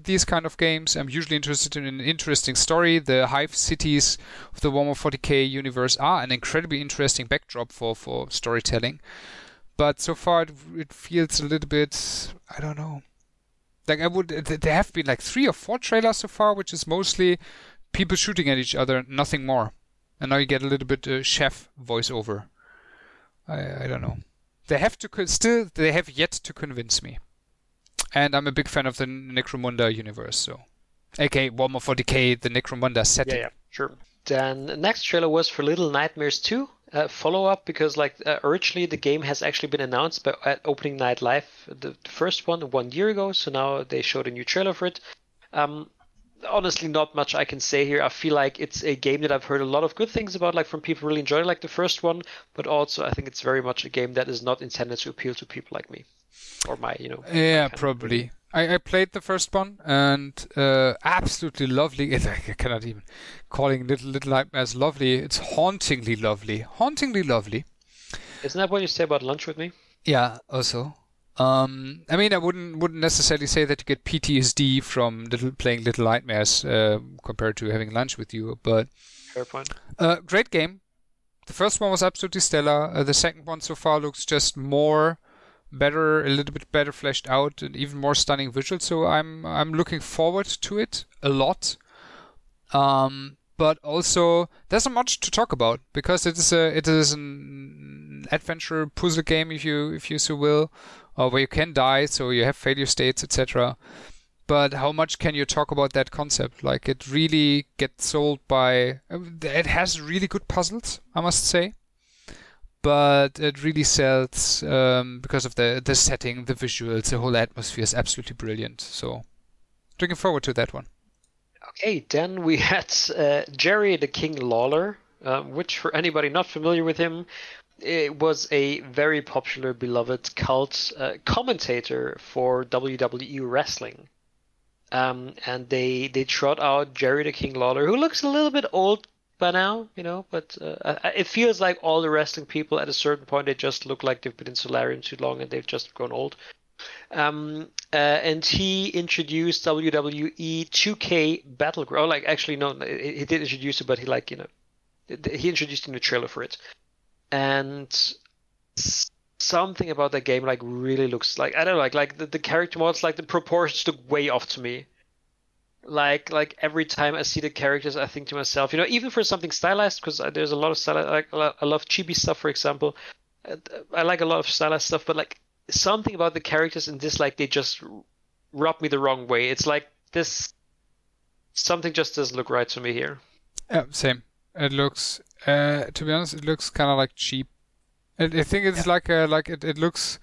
with these kind of games. I'm usually interested in an interesting story. The hive cities of the Warhammer 40k universe are an incredibly interesting backdrop for, for storytelling. But so far, it, it feels a little bit, I don't know. Like I would, there have been like three or four trailers so far, which is mostly people shooting at each other, nothing more. And now you get a little bit uh, chef voiceover. I I don't know. They have to con- still they have yet to convince me. And I'm a big fan of the Necromunda universe, so aka Warhammer 40k, the Necromunda setting. Yeah, yeah, sure. Then next trailer was for Little Nightmares 2, uh, follow up because like uh, originally the game has actually been announced but at opening night live, the, the first one one year ago. So now they showed a new trailer for it. Um, honestly, not much I can say here. I feel like it's a game that I've heard a lot of good things about, like from people really enjoying like the first one, but also I think it's very much a game that is not intended to appeal to people like me or my, you know. Yeah, probably. I, I played the first one and uh, absolutely lovely. I cannot even calling Little Little Nightmares lovely. It's hauntingly lovely, hauntingly lovely. Isn't that what you say about lunch with me? Yeah, also. Um, I mean, I wouldn't wouldn't necessarily say that you get PTSD from little, playing Little Nightmares uh, compared to having lunch with you, but fair point. Uh, great game. The first one was absolutely stellar. Uh, the second one so far looks just more better, a little bit better fleshed out, and even more stunning visuals. So I'm I'm looking forward to it a lot. Um, but also there's not much to talk about because it is a it is an adventure puzzle game, if you if you so will, uh, where you can die, so you have failure states, etc. But how much can you talk about that concept? Like it really gets sold by. It has really good puzzles, I must say but it really sells um, because of the the setting, the visuals, the whole atmosphere is absolutely brilliant. So, looking forward to that one. Okay, then we had uh, Jerry the King Lawler, uh, which for anybody not familiar with him, it was a very popular, beloved cult uh, commentator for WWE wrestling. Um, and they they trot out Jerry the King Lawler, who looks a little bit old by now, you know, but uh, it feels like all the wrestling people at a certain point they just look like they've been in solarium too long and they've just grown old. Um, uh, and he introduced WWE 2K Battleground. Oh, like actually, no, he, he did introduce it, but he like you know, he introduced in the trailer for it, and something about that game like really looks like I don't know, like like the, the character models, like the proportions look way off to me like like every time I see the characters, I think to myself, you know, even for something stylized, because there's a lot of style. Like I love chibi stuff, for example. Uh, I like a lot of stylized stuff, but like something about the characters in this, like they just rub me the wrong way. It's like this something just doesn't look right to me here. Yeah, same. It looks, uh, to be honest, it looks kind of like cheap. I, I think it's yeah. like a, like it, it looks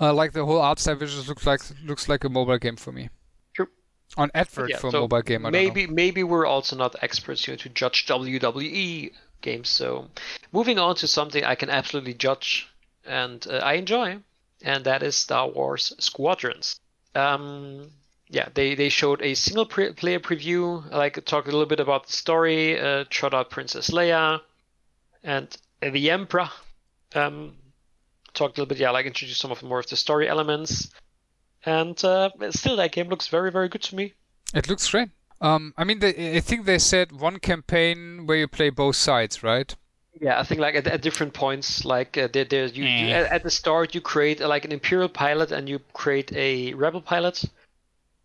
uh, like the whole art style visuals looks like looks like a mobile game for me on advert yeah, for so mobile game. Maybe maybe we're also not experts here to judge WWE games. So moving on to something I can absolutely judge and uh, I enjoy, and that is Star Wars Squadrons. Um, yeah, they, they showed a single pre- player preview. I like talked a little bit about the story, uh, trot out Princess Leia, and the Emperor. Um, talked a little bit, yeah, like introduced some of the more of the story elements. And uh, still, that game looks very, very good to me. It looks great. Um, I mean, they, I think they said one campaign where you play both sides, right? Yeah, I think like at, at different points, like uh, there, there you, mm. you, at, at, the start you create uh, like an imperial pilot and you create a rebel pilot,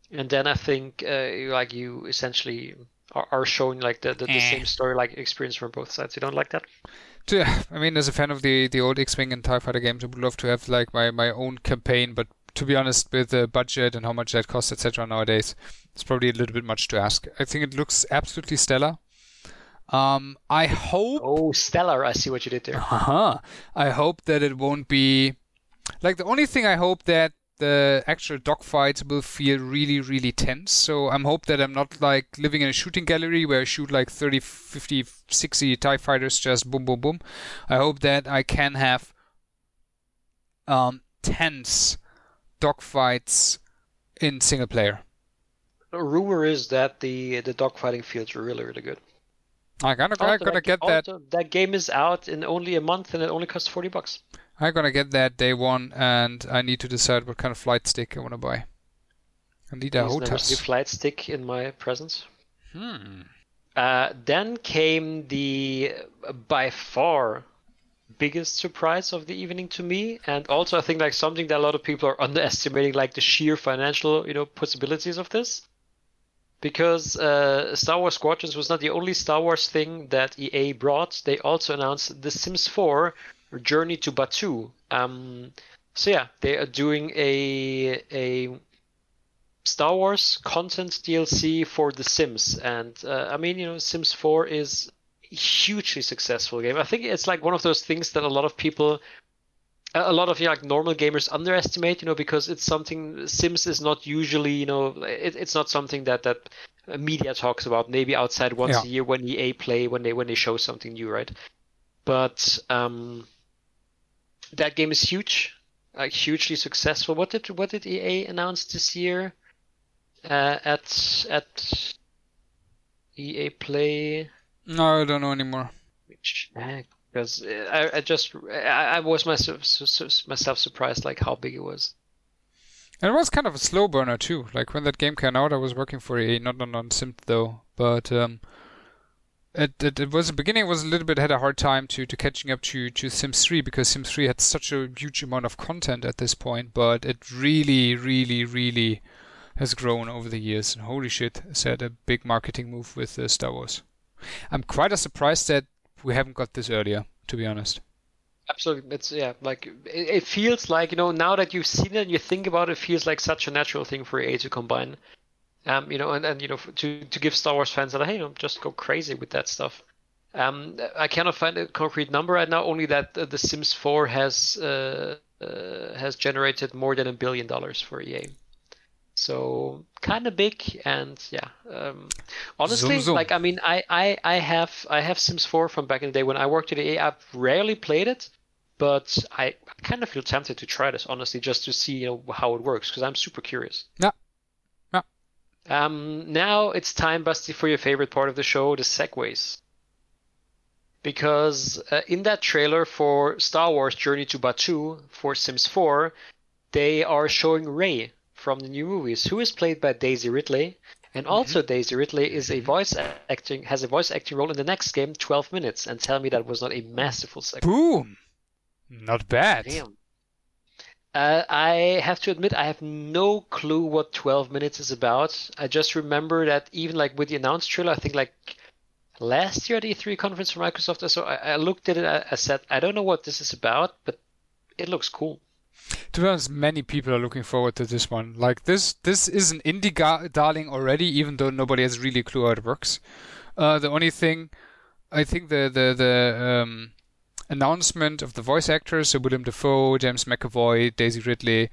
and then I think uh, like you essentially are, are showing like the, the, the same story like experience from both sides. You don't like that? Yeah, I mean, as a fan of the the old X-wing and Tie Fighter games, I would love to have like my my own campaign, but to be honest, with the budget and how much that costs, etc., nowadays, it's probably a little bit much to ask. I think it looks absolutely stellar. Um, I hope. Oh, stellar! I see what you did there. Uh-huh. I hope that it won't be like the only thing I hope that the actual dogfights will feel really, really tense. So I'm hope that I'm not like living in a shooting gallery where I shoot like 30, 50, 60 TIE fighters just boom, boom, boom. I hope that I can have um, tense dogfights in single player. A rumor is that the the dogfighting feels really really good. I gotta, I gotta get that. That game is out in only a month and it only costs forty bucks. I'm gonna get that day one, and I need to decide what kind of flight stick I want to buy. I need a see flight stick in my presence. Hmm. Uh, then came the by far biggest surprise of the evening to me, and also I think like something that a lot of people are underestimating, like the sheer financial, you know, possibilities of this. Because uh, Star Wars Squadrons was not the only Star Wars thing that EA brought. They also announced The Sims 4 Journey to Batuu. Um, so yeah, they are doing a a Star Wars content DLC for The Sims, and uh, I mean, you know, Sims 4 is hugely successful game. I think it's like one of those things that a lot of people, a lot of you know, like normal gamers underestimate, you know, because it's something Sims is not usually, you know, it, it's not something that that media talks about. Maybe outside once Yeah. a year when EA play when they when they show something new, right? But um, that game is huge, like hugely successful. What did what did EA announce this year? uh, at at EA Play, No, I don't know anymore. which because I, I just I, I was myself myself surprised like how big it was. And it was kind of a slow burner too. Like when that game came out, I was working for EA, not on, on Sim though, but um, it, it it was the beginning. It was a little bit had a hard time to to catching up to to Sims 3 because Sims 3 had such a huge amount of content at this point, but it really, really, really has grown over the years. And holy shit, that a big marketing move with uh, Star Wars? I'm quite as surprised that we haven't got this earlier, to be honest. Absolutely, it's yeah, like it, it feels like you know now that you've seen it and you think about it, it feels like such a natural thing for EA to combine. Um, you know, and, and you know to to give Star Wars fans that hey, you know, just go crazy with that stuff. Um, I cannot find a concrete number right now. Only that uh, The Sims 4 has uh, uh, has generated more than a billion dollars for EA. So kind of big, and yeah. Um, honestly, Zoom, zoom. like I mean, I, I I have I have Sims 4 from back in the day when I worked at EA. I've rarely played it, but I kind of feel tempted to try this honestly, just to see you know how it works because I'm super curious. Yeah. Yeah. Um, now it's time, Basti, for your favorite part of the show, the segues. Because uh, in that trailer for Star Wars Journey to Batuu for Sims 4, they are showing Rey from the new movies, who is played by Daisy Ridley. And also Daisy Ridley is a voice acting has a voice acting role in the next game, 12 minutes. And tell me that was not a masterful segue. Boom! Not bad. Damn. Uh, I have to admit, I have no clue what 12 minutes is about. I just remember that even like with the announced trailer, I think like last year at E3 conference for Microsoft, so I, I looked at it. I, I said, I don't know what this is about, but it looks cool. To be honest, many people are looking forward to this one. Like this, this is an indie darling already, even though nobody has really a clue how it works. Uh, the only thing, I think the the the um, announcement of the voice actors, so William Dafoe, James McAvoy, Daisy Ridley,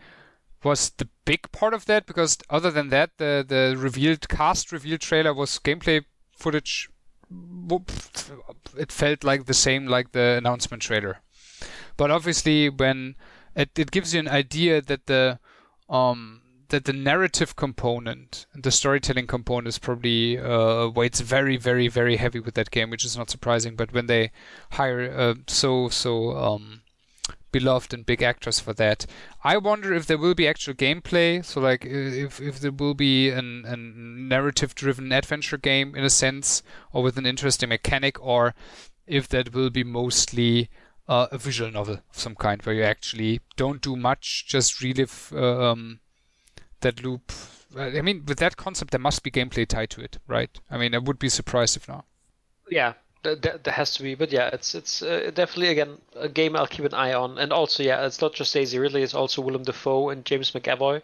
was the big part of that. Because other than that, the the revealed cast reveal trailer was gameplay footage. It felt like the same like the announcement trailer. But obviously, when it, it gives you an idea that the um that the narrative component the storytelling component is probably uh, weights very very very heavy with that game, which is not surprising. But when they hire uh, so so um beloved and big actors for that, I wonder if there will be actual gameplay. So like if if there will be an, a narrative driven adventure game in a sense, or with an interesting mechanic, or if that will be mostly uh, a visual novel of some kind where you actually don't do much, just relive uh, um, that loop. I mean, with that concept, there must be gameplay tied to it, right? I mean, I would be surprised if not. Yeah, th- th- there has to be, but yeah, it's it's uh, definitely again a game I'll keep an eye on, and also yeah, it's not just Daisy Ridley, it's also Willem Dafoe and James McAvoy.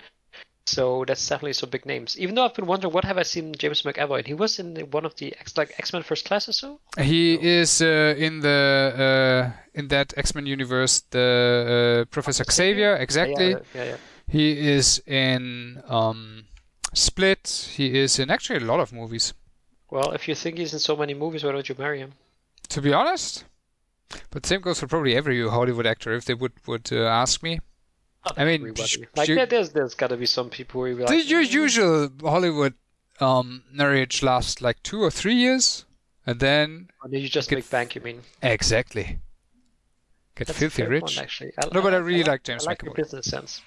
So that's definitely some big names. Even though I've been wondering what have I seen James McAvoy? He was in one of the X like X Men First Class or so. He is uh, in the uh, in that X Men universe, the uh, Professor Xavier, exactly. Yeah, yeah, yeah. He is in um, Split. He is in actually a lot of movies. Well, if you think he's in so many movies, why don't you marry him? To be honest, but same goes for probably every Hollywood actor if they would would uh, ask me. I mean, Everybody. like you- there, there's there's got to be some people who like, the u- usual Hollywood um, marriage lasts like two or three years, and then "Oh, you just get make bank. You mean? exactly get That's filthy rich. one, actually. No, but I really like James I like McAvoy. business sense.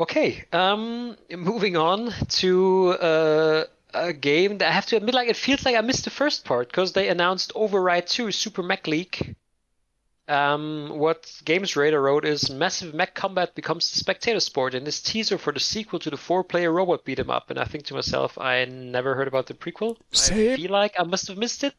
Okay, um, moving on to uh, a game that I have to admit, like it feels like I missed the first part because they announced Override 2 Super Mech League. Um, what Games Radar wrote is massive mech combat becomes the spectator sport in this teaser for the sequel to the four-player robot beat 'em up. And I think to myself, I never heard about the prequel. I feel like I must have missed it.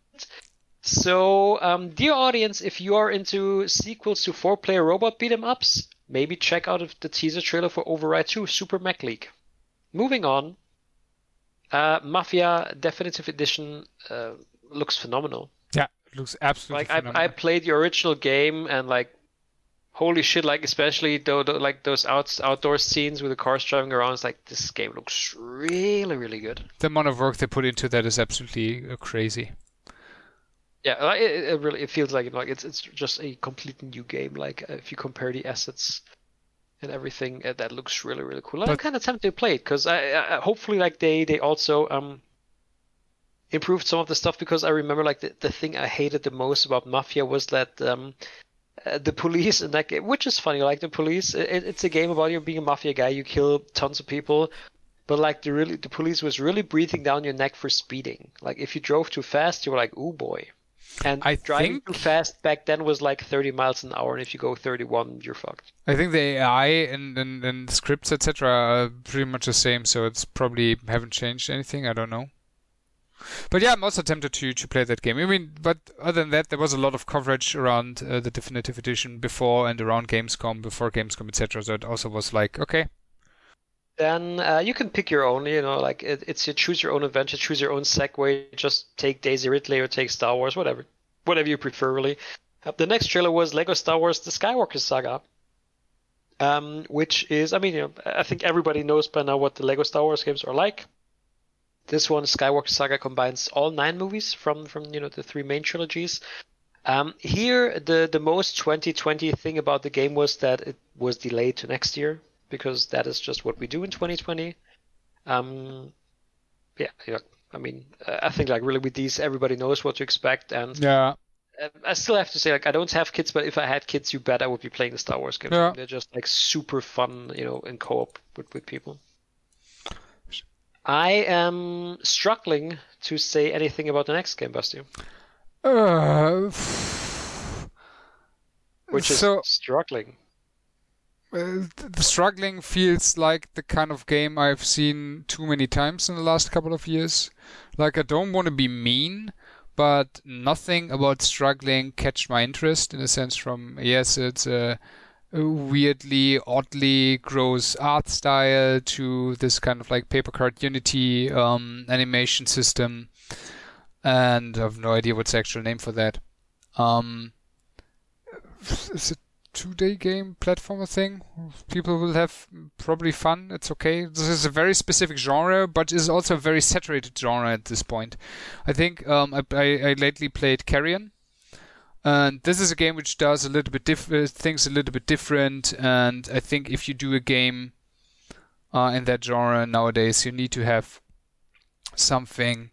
So, um, dear audience, if you are into sequels to four-player robot beat 'em ups, maybe check out the teaser trailer for Override 2 Super Mech League. Moving on, uh, Mafia Definitive Edition uh, looks phenomenal. It looks absolutely Like I, I played the original game and like, holy shit! Like especially though, like those out outdoor scenes with the cars driving around. It's like this game looks really really good. the amount of work they put into that is absolutely uh, crazy. Yeah, like, it, it really it feels like like it's it's just a completely new game. Like uh, if you compare the assets and everything, uh, that looks really really cool. And I'm But- kind of tempted to play it because I, I hopefully like they they also um improved some of the stuff because I remember like the, the thing I hated the most about Mafia was that um uh, the police in that game, which is funny, like the police, it, it's a game about you being a mafia guy, you kill tons of people, but like the really the police was really breathing down your neck for speeding. Like if you drove too fast, you were like, "Ooh boy," and I driving think- too fast back then was like 30 miles an hour, and if you go 31, you're fucked. I think the AI and, and, and scripts etc. are pretty much the same, so it's probably haven't changed anything. I don't know. But yeah, I'm also tempted to to play that game. I mean, but other than that, there was a lot of coverage around uh, the definitive edition before and around Gamescom, before Gamescom, etc. So it also was like, okay, Then uh, you can pick your own, you know, like it, it's your choose your own adventure, choose your own segue. Just take Daisy Ridley or take Star Wars, whatever, whatever you prefer, really. Uh, the next trailer was Lego Star Wars: The Skywalker Saga, um, which is, I mean, you know, I think everybody knows by now what the Lego Star Wars games are like. This one, Skywalker Saga, combines all nine movies from from you know the three main trilogies. Um, here, the the most 2020 thing about the game was that it was delayed to next year because that is just what we do in 2020. Um, yeah, know, I mean, uh, I think like really with these, everybody knows what to expect, and yeah, uh, I still have to say like I don't have kids, but if I had kids, you bet I would be playing the Star Wars game. Yeah. They're just like super fun, you know, in co-op with with people. I am struggling to say anything about the next game, Basti, uh, which is so struggling. uh, the struggling feels like the kind of game I've seen too many times in the last couple of years. Like I don't want to be mean, but nothing about struggling catch my interest in a sense from yes, it's a, a weirdly, oddly gross art style to this kind of like paper card Unity um, animation system, and I have no idea what's the actual name for that. Um, it 2D game platformer thing. People will have probably fun. It's okay. This is a very specific genre, but is also a very saturated genre at this point. I think um, I, I, I lately played Carrion, and this is a game which does a little bit diff- uh, things a little bit different. And I think if you do a game uh, in that genre nowadays, you need to have something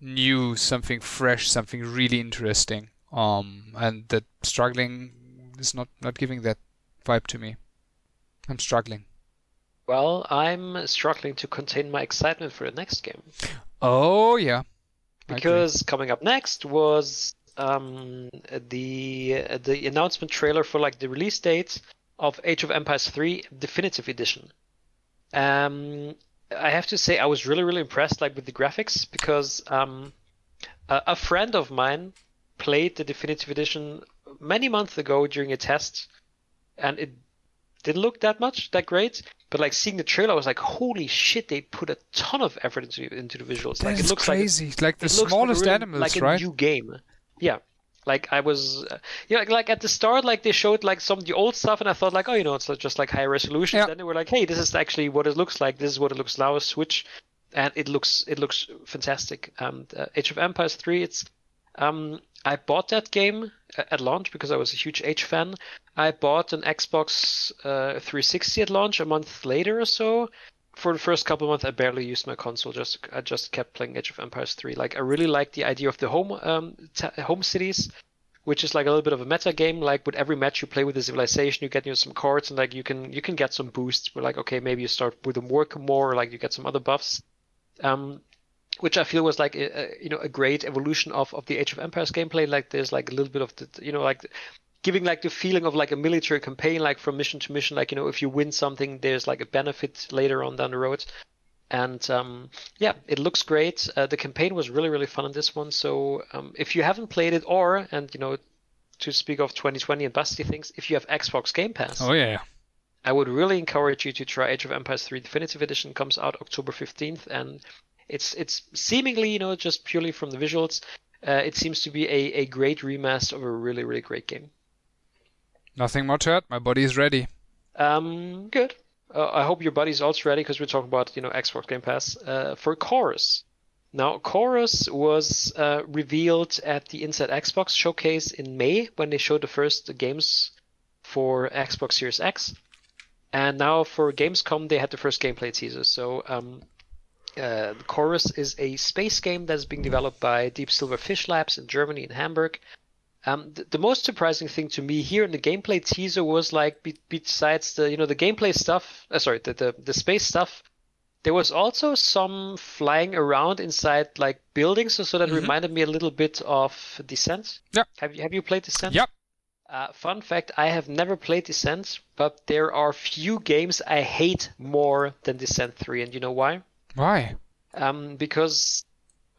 new, something fresh, something really interesting. Um, and that struggling is not not giving that vibe to me. I'm struggling. Well, I'm struggling to contain my excitement for the next game. Oh yeah, because coming up next was um, the the announcement trailer for like the release date of Age of Empires 3 Definitive Edition. Um, I have to say I was really really impressed like with the graphics because um, a, a friend of mine played the Definitive Edition many months ago during a test, and it didn't look that much that great. But like seeing the trailer, I was like, "Holy shit! They put a ton of effort into into the visuals. like it looks crazy. Like, the it looks smallest like really- animals, like a right? new game. Yeah, like I was, uh, yeah, like, like at the start, like they showed like some of the old stuff, and I thought like, oh, you know, it's just like high resolution. Yeah. Then they were like, hey, this is actually what it looks like. This is what it looks like now. Switch, and it looks it looks fantastic. And uh, Age of Empires 3, it's um, I bought that game at launch because I was a huge Age fan. I bought an Xbox uh, 360 at launch a month later or so. For the first couple months, I barely used my console. Just I just kept playing Age of Empires 3. Like I really like the idea of the home um, ta home cities, which is like a little bit of a meta game. Like with every match you play with a civilization, you get you know, some cards and like you can you can get some boosts. Where like okay, maybe you start with them work more, or like you get some other buffs. Um, which I feel was like a, a, you know a great evolution of, of the Age of Empires gameplay. Like there's like a little bit of the you know like giving like the feeling of like a military campaign, like from mission to mission. Like you know, if you win something, there's like a benefit later on down the road. And um, yeah, it looks great. Uh, the campaign was really really fun in this one. So um, if you haven't played it, or and you know, to speak of 2020 and Basti things, if you have Xbox Game Pass, Oh yeah. I would really encourage you to try Age of Empires 3 Definitive Edition. Comes out October 15th, and it's it's seemingly you know just purely from the visuals, uh, it seems to be a, a great remaster of a really really great game. Nothing more to add. My body is ready. Um, good. Uh, I hope your buddy's also ready because we're talking about you know Xbox Game Pass uh, for Chorus. Now, Chorus was uh, revealed at the Inside Xbox showcase in May when they showed the first games for Xbox Series X, and now for Gamescom they had the first gameplay teaser. So, um, uh, Chorus is a space game that's being developed by Deep Silver Fish Labs in Germany in Hamburg. Um, the, the most surprising thing to me here in the gameplay teaser was like, be, besides the you know the gameplay stuff, uh, sorry, the, the the space stuff, there was also some flying around inside like buildings, so, so that Mhm. reminded me a little bit of Descent. Yeah. Have you have you played Descent? Yep. Uh, fun fact: I have never played Descent, but there are few games I hate more than Descent 3, and you know why? Why? um, because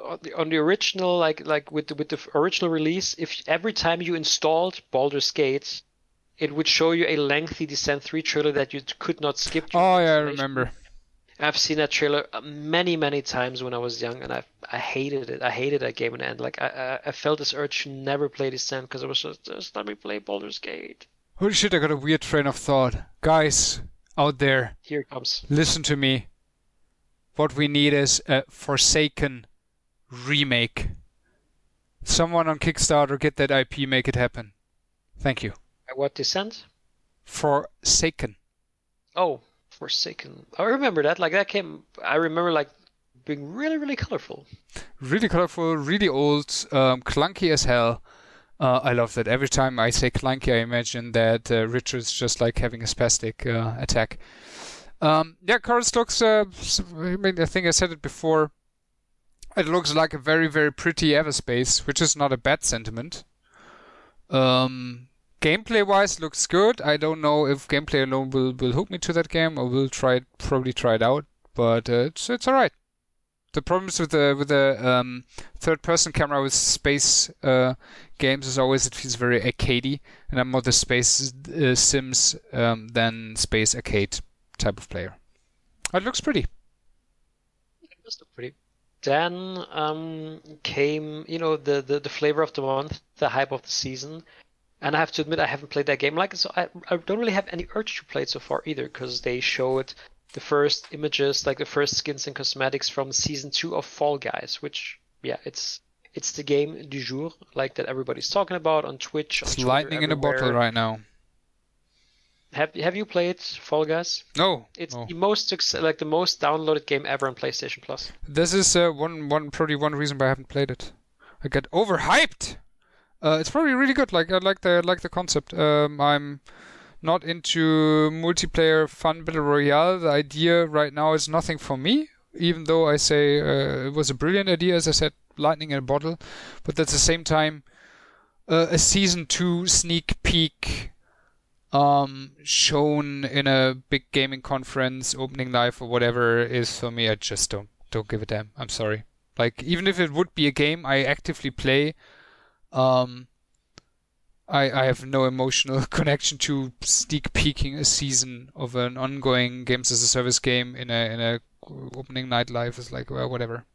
on the, on the original, like like with the, with the original release, if every time you installed Baldur's Gate, it would show you a lengthy Descent 3 trailer that you could not skip. Oh yeah, I remember. I've seen that trailer uh, many many times when I was young, and I I hated it. I hated that game in the end. Like I I, I felt this urge to never play Descent because I was just just let me play Baldur's Gate. Holy shit! I got a weird train of thought. Guys out there, Here comes. listen to me. What we need is a Forsaken remake. Someone on Kickstarter get that IP, make it happen. Thank you. What Descent? Forsaken. Oh, Forsaken. I remember that. Like that came. I remember like being really really colorful. Really colorful, really old, um, clunky as hell. Uh, I love that. Every time I say clunky, I imagine that uh, Richard's just like having a spastic uh, attack. Um, yeah, Chorus looks. Uh, I mean, I think I said it before. It looks like a very, very pretty Everspace, which is not a bad sentiment. Um, gameplay-wise, looks good. I don't know if gameplay alone will, will hook me to that game, or will try it, probably try it out. But uh, it's it's alright. The problems with the with the um, third-person camera with space uh, games is always it feels very arcadey, and I'm more the space uh, Sims um, than space arcade type of player. It looks pretty. It does look pretty. Then um, came you know the, the the flavor of the month, the hype of the season, and I have to admit I haven't played that game. Like so, I I don't really have any urge to play it so far either because they showed the first images, like the first skins and cosmetics from season two of Fall Guys, which yeah, it's it's the game du jour, like that everybody's talking about on Twitch. On It's Twitter, lightning in a bottle right now. Have Have you played Fall Guys? No, It's no. the most like the most downloaded game ever on PlayStation Plus. This is uh, one one probably one reason why I haven't played it. I get overhyped. Uh, it's probably really good. Like I like the like the concept. Um, I'm not into multiplayer fun battle royale. The idea right now is nothing for me. Even though I say uh, it was a brilliant idea, as I said, lightning in a bottle. But at the same time, uh, a season two sneak peek um, shown in a big gaming conference, opening live or whatever is for me. I just don't don't give a damn. I'm sorry. Like even if it would be a game I actively play, um, I I have no emotional connection to sneak peeking a season of an ongoing games as a service game in a in a opening night live is like well whatever.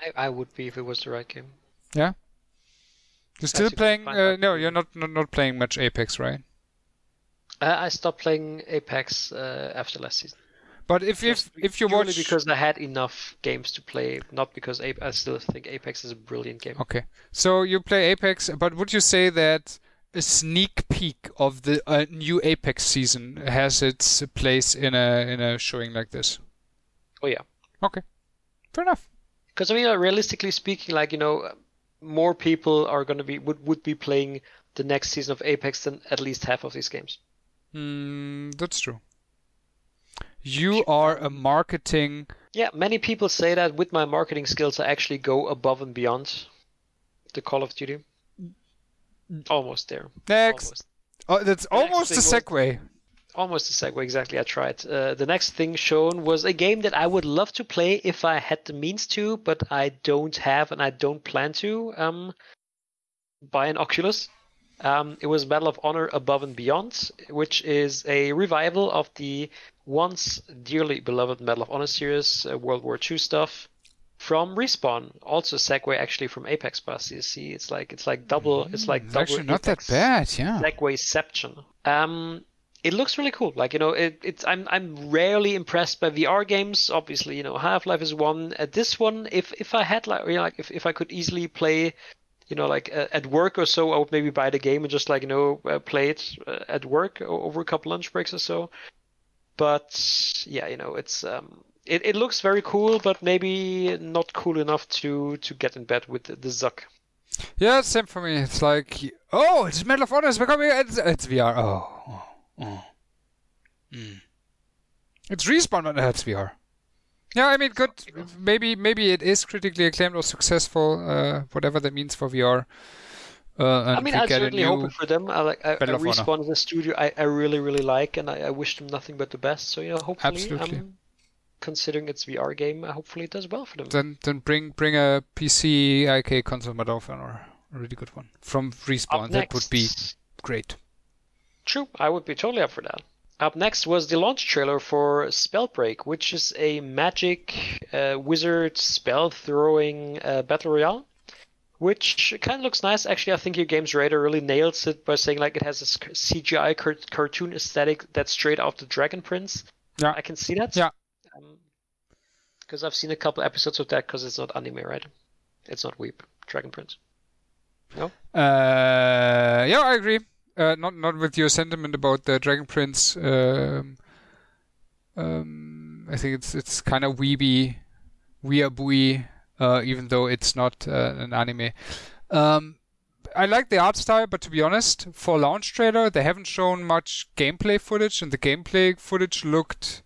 I, I would be if it was the right game. Yeah. You're still playing? Uh, no, you're not, not not playing much Apex, right? I, I stopped playing Apex uh, after last season. But if if Just if you watch because I had enough games to play, not because Ape, I still think Apex is a brilliant game. Okay. So you play Apex, but would you say that a sneak peek of the uh, new Apex season has its place in a in a showing like this? Oh yeah, Okay. Fair enough. because I mean, uh, realistically speaking, like you know, more people are going to be would would be playing the next season of Apex than at least half of these games. Hmm, that's true. You are a marketing. Yeah, many people say that with my marketing skills, I actually go above and beyond the Call of Duty. Almost there. Next. Almost. Oh, that's almost a thing was- segue. Almost a segue, exactly. I tried. Uh, the next thing shown was a game that I would love to play if I had the means to, but I don't have and I don't plan to. Um, buy an Oculus. Um, it was Medal of Honor Above and Beyond, which is a revival of the once dearly beloved Medal of Honor series, uh, World War II stuff, from Respawn. Also, segue actually from Apex Bus. You see, it's like it's like double. it's like double. actually not Apex that bad, yeah. Segwayception. Um, it looks really cool. Like you know, it, it's I'm I'm rarely impressed by VR games. Obviously, you know, Half Life is one. At this one, if if I had like you know, like if if I could easily play, you know, like uh, at work or so, I would maybe buy the game and just like you know uh, play it uh, at work over a couple lunch breaks or so. But yeah, you know, it's um. It, it looks very cool, but maybe not cool enough to, to get in bed with the, the Zuck. Yeah, same for me. It's like, oh, it's Medal of Honor is becoming it's, it's VR. Oh, oh. Mm. It's respawn, but that's VR. Yeah, I mean, good. Maybe, maybe it is critically acclaimed or successful, uh, whatever that means for VR. Uh, I mean, I'm certainly hoping for them. I like I, I Medal of Honor. respawn is a studio I, I really really like, and I, I wish them nothing but the best. So you know, hopefully, Absolutely. um, considering it's VR game, uh, hopefully it does well for them. Then, then bring bring a PC IK console Medal of Honor, a really good one from respawn. That would be great. True, I would be totally up for that. Up next was the launch trailer for Spellbreak, which is a magic uh, wizard spell throwing uh, battle royale, which kind of looks nice. Actually, I think your game's writer really nails it by saying like it has this CGI car- cartoon aesthetic that's straight out the Dragon Prince. Yeah. I can see that. Yeah. Because I've seen a couple episodes of that because it's not anime, right? It's not Weep, Dragon Prince. Uh, yeah, I agree. Uh, not not with your sentiment about the Dragon Prince. Um, um, I think it's it's kind of weeby, weeaboo, uh, even though it's not uh, an anime. Um, I like the art style, but to be honest, for launch trailer, they haven't shown much gameplay footage, and the gameplay footage looked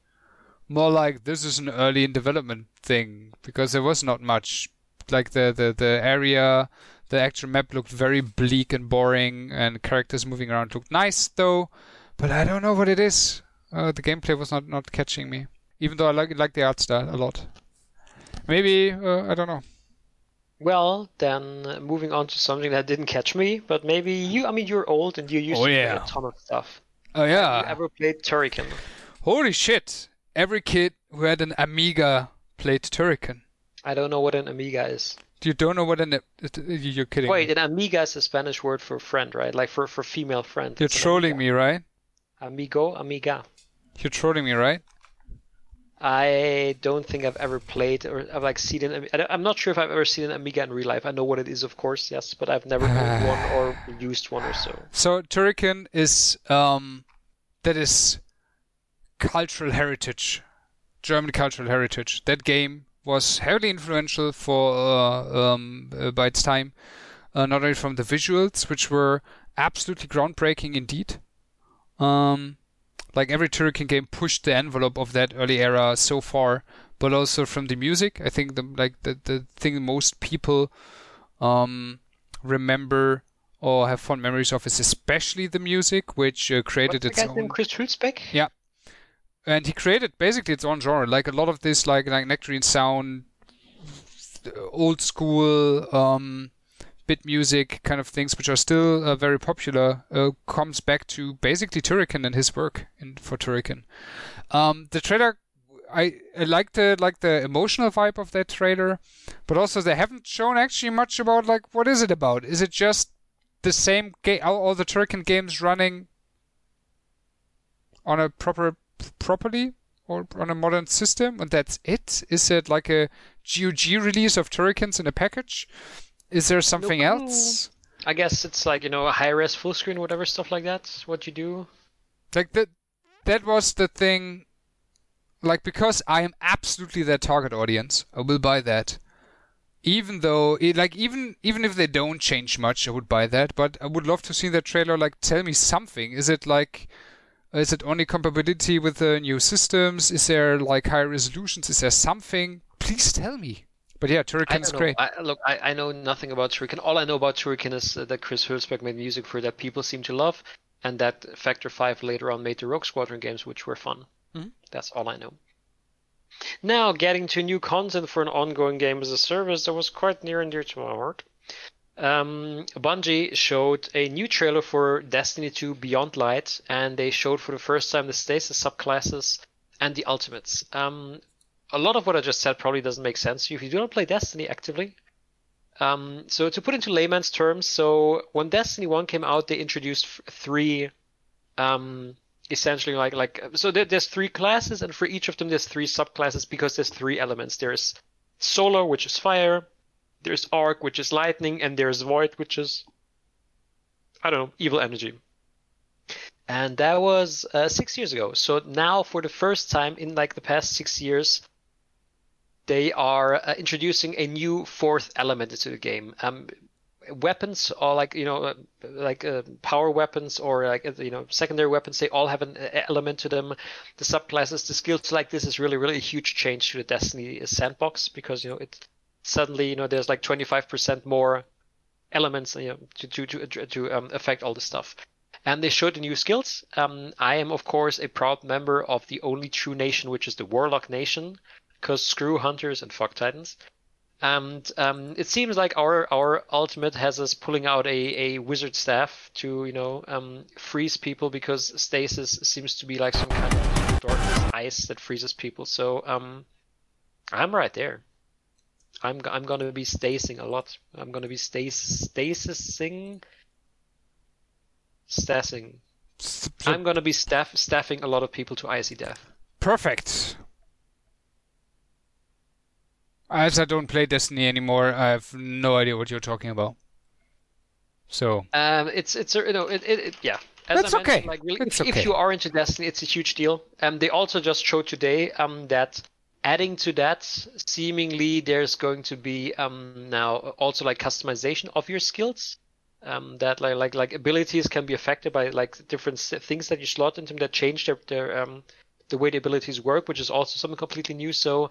more like this is an early in development thing because there was not much. Like the the the area the actual map looked very bleak and boring, and characters moving around looked nice though, but I don't know what it is. Uh, the gameplay was not, not catching me, even though I like like the art style a lot. Maybe uh, I don't know. Well, then uh, moving on to something that didn't catch me, but maybe you. I mean, you're old and you used Oh, to play a ton of stuff. Oh yeah. Have yeah! you ever played Turrican? Holy shit! Every kid who had an Amiga played Turrican. I don't know what an Amiga is. You don't know what an is you're kidding Wait, me. an Amiga is a Spanish word for friend, right? Like for for female friend. You're trolling me, right? Amigo, Amiga. You're trolling me, right? I don't think I've ever played or I've like seen an. I'm not sure if I've ever seen an Amiga in real life. I know what it is, of course, yes, but I've never owned one or used one or so. So Turrican is um, that is cultural heritage, German cultural heritage. That game was heavily influential for uh, um, uh, by its time, uh, not only from the visuals, which were absolutely groundbreaking indeed. Um, like every Turrican game pushed the envelope of that early era so far, but also from the music. I think the like the the thing most people um, remember or have fond memories of is especially the music, which uh, created What's the its name? own. Chris Hulsbeck? Yeah. And he created basically its own genre, like a lot of this, like like Nectarine sound, old school um, bit music kind of things, which are still uh, very popular, uh, comes back to basically Turrican and his work in, for Turrican. Um, the trailer, I, I like the like the emotional vibe of that trailer, but also they haven't shown actually much about like what is it about? Is it just the same game, all, all the Turrican games running on a proper properly or on a modern system and that's it is it like a GOG release of Turricans in a package is there something else I guess it's like you know a high res full screen, whatever stuff like that. What you do? like that that was the thing like because I am absolutely their target audience I will buy that even though it, like even even if they don't change much I would buy that but I would love to see that trailer like tell me something is it like is it only compatibility with the new systems is there like higher resolutions is there something please tell me but yeah I is great I, look, I, I know nothing about Turrican. All I know about Turrican is uh, that Chris Hulsbeck made music for it that people seem to love. and that Factor 5 later on made the Rogue Squadron games, which were fun. Mhm. That's all I know. Now, getting to new content for an ongoing game as a service that was quite near and dear to my heart. Um, Bungie showed a new trailer for Destiny 2 Beyond Light, and they showed for the first time the stasis subclasses and the ultimates. Um, a lot of what I just said probably doesn't make sense if you do not play Destiny actively. Um, so to put into layman's terms, so when Destiny 1 came out, they introduced three, um, essentially like like so there, there's three classes, and for each of them there's three subclasses because there's three elements. There's Solar, which is fire. There's Arc, which is lightning, and there's Void, which is I don't know, evil energy. And that was uh, six years ago. So now, for the first time in like the past six years, they are uh, introducing a new fourth element into the game. Um, weapons or like you know uh, like uh, power weapons or like uh, you know secondary weapons they all have an uh, element to them the subclasses the skills like this is really really a huge change to the destiny sandbox because you know it suddenly you know there's like 25% more elements you know to to to, to um, affect all this stuff and they showed the new skills um, i am of course a proud member of the only true nation which is the warlock nation because screw hunters and fuck titans and um, it seems like our our ultimate has us pulling out a, a wizard staff to you know um, freeze people because stasis seems to be like some kind of darkness ice that freezes people. So um, I'm right there. I'm I'm gonna be stasing a lot. I'm gonna be stas stasising, stassing. I'm gonna be staff staffing a lot of people to icy death. Perfect. As I don't play Destiny anymore, I have no idea what you're talking about. So, Um, it's it's a- you know it, it, it yeah. As That's I okay. Like really, if, okay. if you are into Destiny, it's a huge deal. Um, they also just showed today um that adding to that, seemingly there's going to be um now also like customization of your skills. Um, that like like like abilities can be affected by like different things that you slot into them that change their their um the way the abilities work, which is also something completely new. So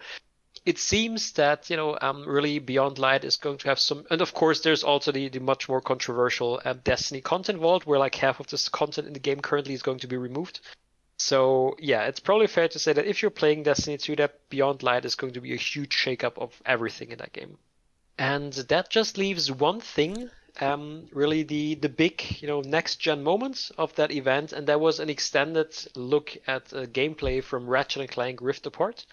it seems that you know um, really beyond light is going to have some and of course there's also the, the much more controversial um, destiny content vault where like half of this content in the game currently is going to be removed so yeah it's probably fair to say that if you're playing destiny 2 that beyond light is going to be a huge shakeup of everything in that game. And that just leaves one thing um, really the the big you know next gen moment of that event. And that was an extended look at uh, gameplay from ratchet and clank rift apart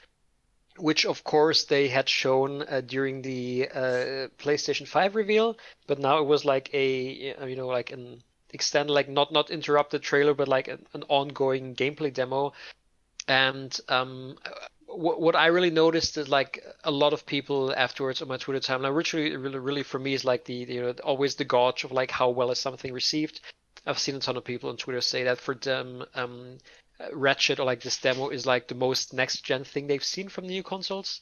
which of course they had shown uh, during the uh, PlayStation 5 reveal, but now it was like a you know like an extended like not not interrupted trailer, but like an, an ongoing gameplay demo. And um, what what I really noticed is like a lot of people afterwards on my Twitter timeline, which really really, really for me is like the you know always the gauge of like how well is something received. I've seen a ton of people on Twitter say that for them. Um, Ratchet or like this demo is like the most next gen thing they've seen from the new consoles,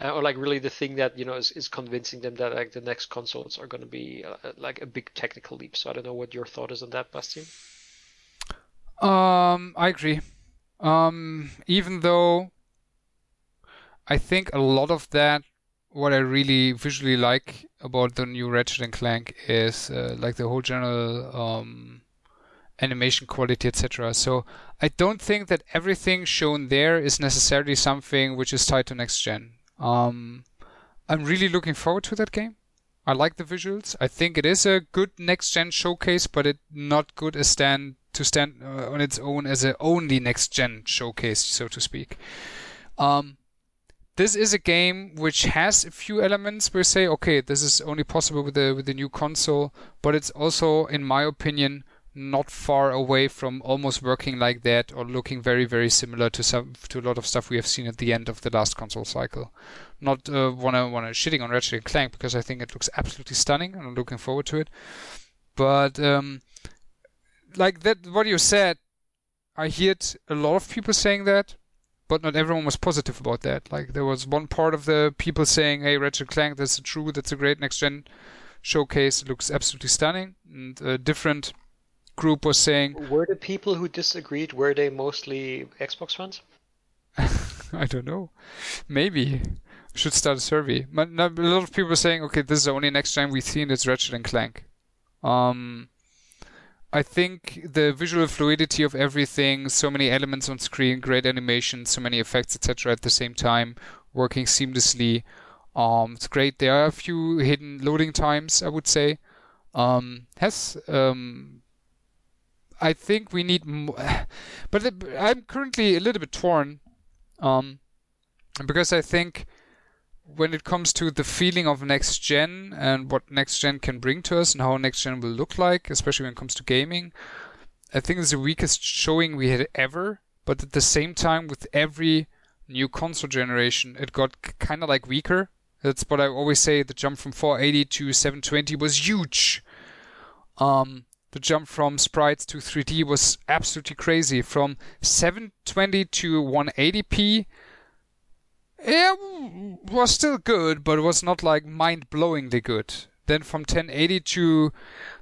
uh, or like really the thing that you know is, is convincing them that like the next consoles are going to be uh, like a big technical leap. So I don't know what your thought is on that, Bastian. um, I agree. Um, even though I think a lot of that, what I really visually like about the new Ratchet and Clank is uh, like the whole general um, animation quality, etc. So I don't think that everything shown there is necessarily something which is tied to next gen. Um, I'm really looking forward to that game. I like the visuals. I think it is a good next gen showcase, but it not good as stand to stand uh, on its own as a only next gen showcase, so to speak. Um, this is a game which has a few elements where say, okay, this is only possible with the with the new console, but it's also, in my opinion, not far away from almost working like that or looking very very similar to some to a lot of stuff we have seen at the end of the last console cycle. Not uh, wanna wanna shitting on Ratchet and Clank because I think it looks absolutely stunning and I'm looking forward to it. But um, like that, what you said, I heard a lot of people saying that, but not everyone was positive about that. Like there was one part of the people saying, "Hey, Ratchet and Clank, that's true. That's a great next gen showcase. It looks absolutely stunning." And a different group was saying, Were the people who disagreed were they mostly Xbox fans? I don't know. Maybe should start a survey. But a lot of people are saying, okay, this is the only next gen we've seen. It's Ratchet and Clank. Um, I think the visual fluidity of everything, so many elements on screen, great animation, so many effects, etc. at the same time, working seamlessly. Um, it's great. There are a few hidden loading times, I would say. Um, has um, I think we need, more, but I'm currently a little bit torn, um, because I think when it comes to the feeling of next gen and what next gen can bring to us and how next gen will look like, especially when it comes to gaming, I think it's the weakest showing we had ever. But at the same time, with every new console generation, it got kind of like weaker. That's what I always say. The jump from 480 to 720 was huge. Um, the jump from sprites to 3D was absolutely crazy. From 720 to 180p, it was still good, but it was not like mind-blowingly good. Then from 1080 to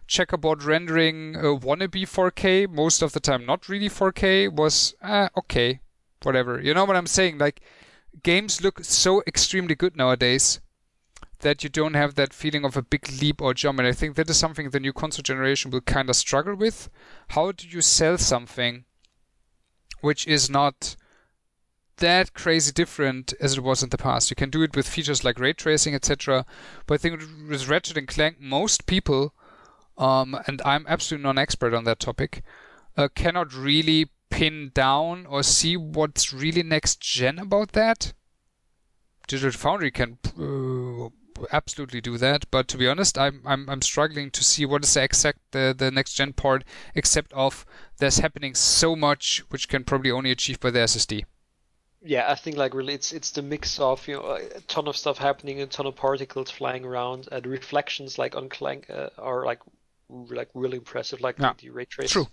checkerboard rendering uh, wannabe 4K, most of the time not really 4K, was uh, okay, whatever. You know what I'm saying? Like games look so extremely good nowadays that you don't have that feeling of a big leap or jump. And I think that is something the new console generation will kind of struggle with. How do you sell something which is not that crazy different as it was in the past? You can do it with features like ray tracing, etc. But I think with Ratchet and Clank, most people, um, and I'm absolutely non-expert on that topic, uh, cannot really pin down or see what's really next gen about that. Digital Foundry can uh, absolutely do that. But to be honest, I'm I'm I'm struggling to see what is the exact the, the next gen part, except of there's happening so much which can probably only achieve by the SSD. Yeah, I think like really it's it's the mix of you know a ton of stuff happening, a ton of particles flying around, and reflections like on Clank uh, are like like really impressive, like yeah. the ray trace. True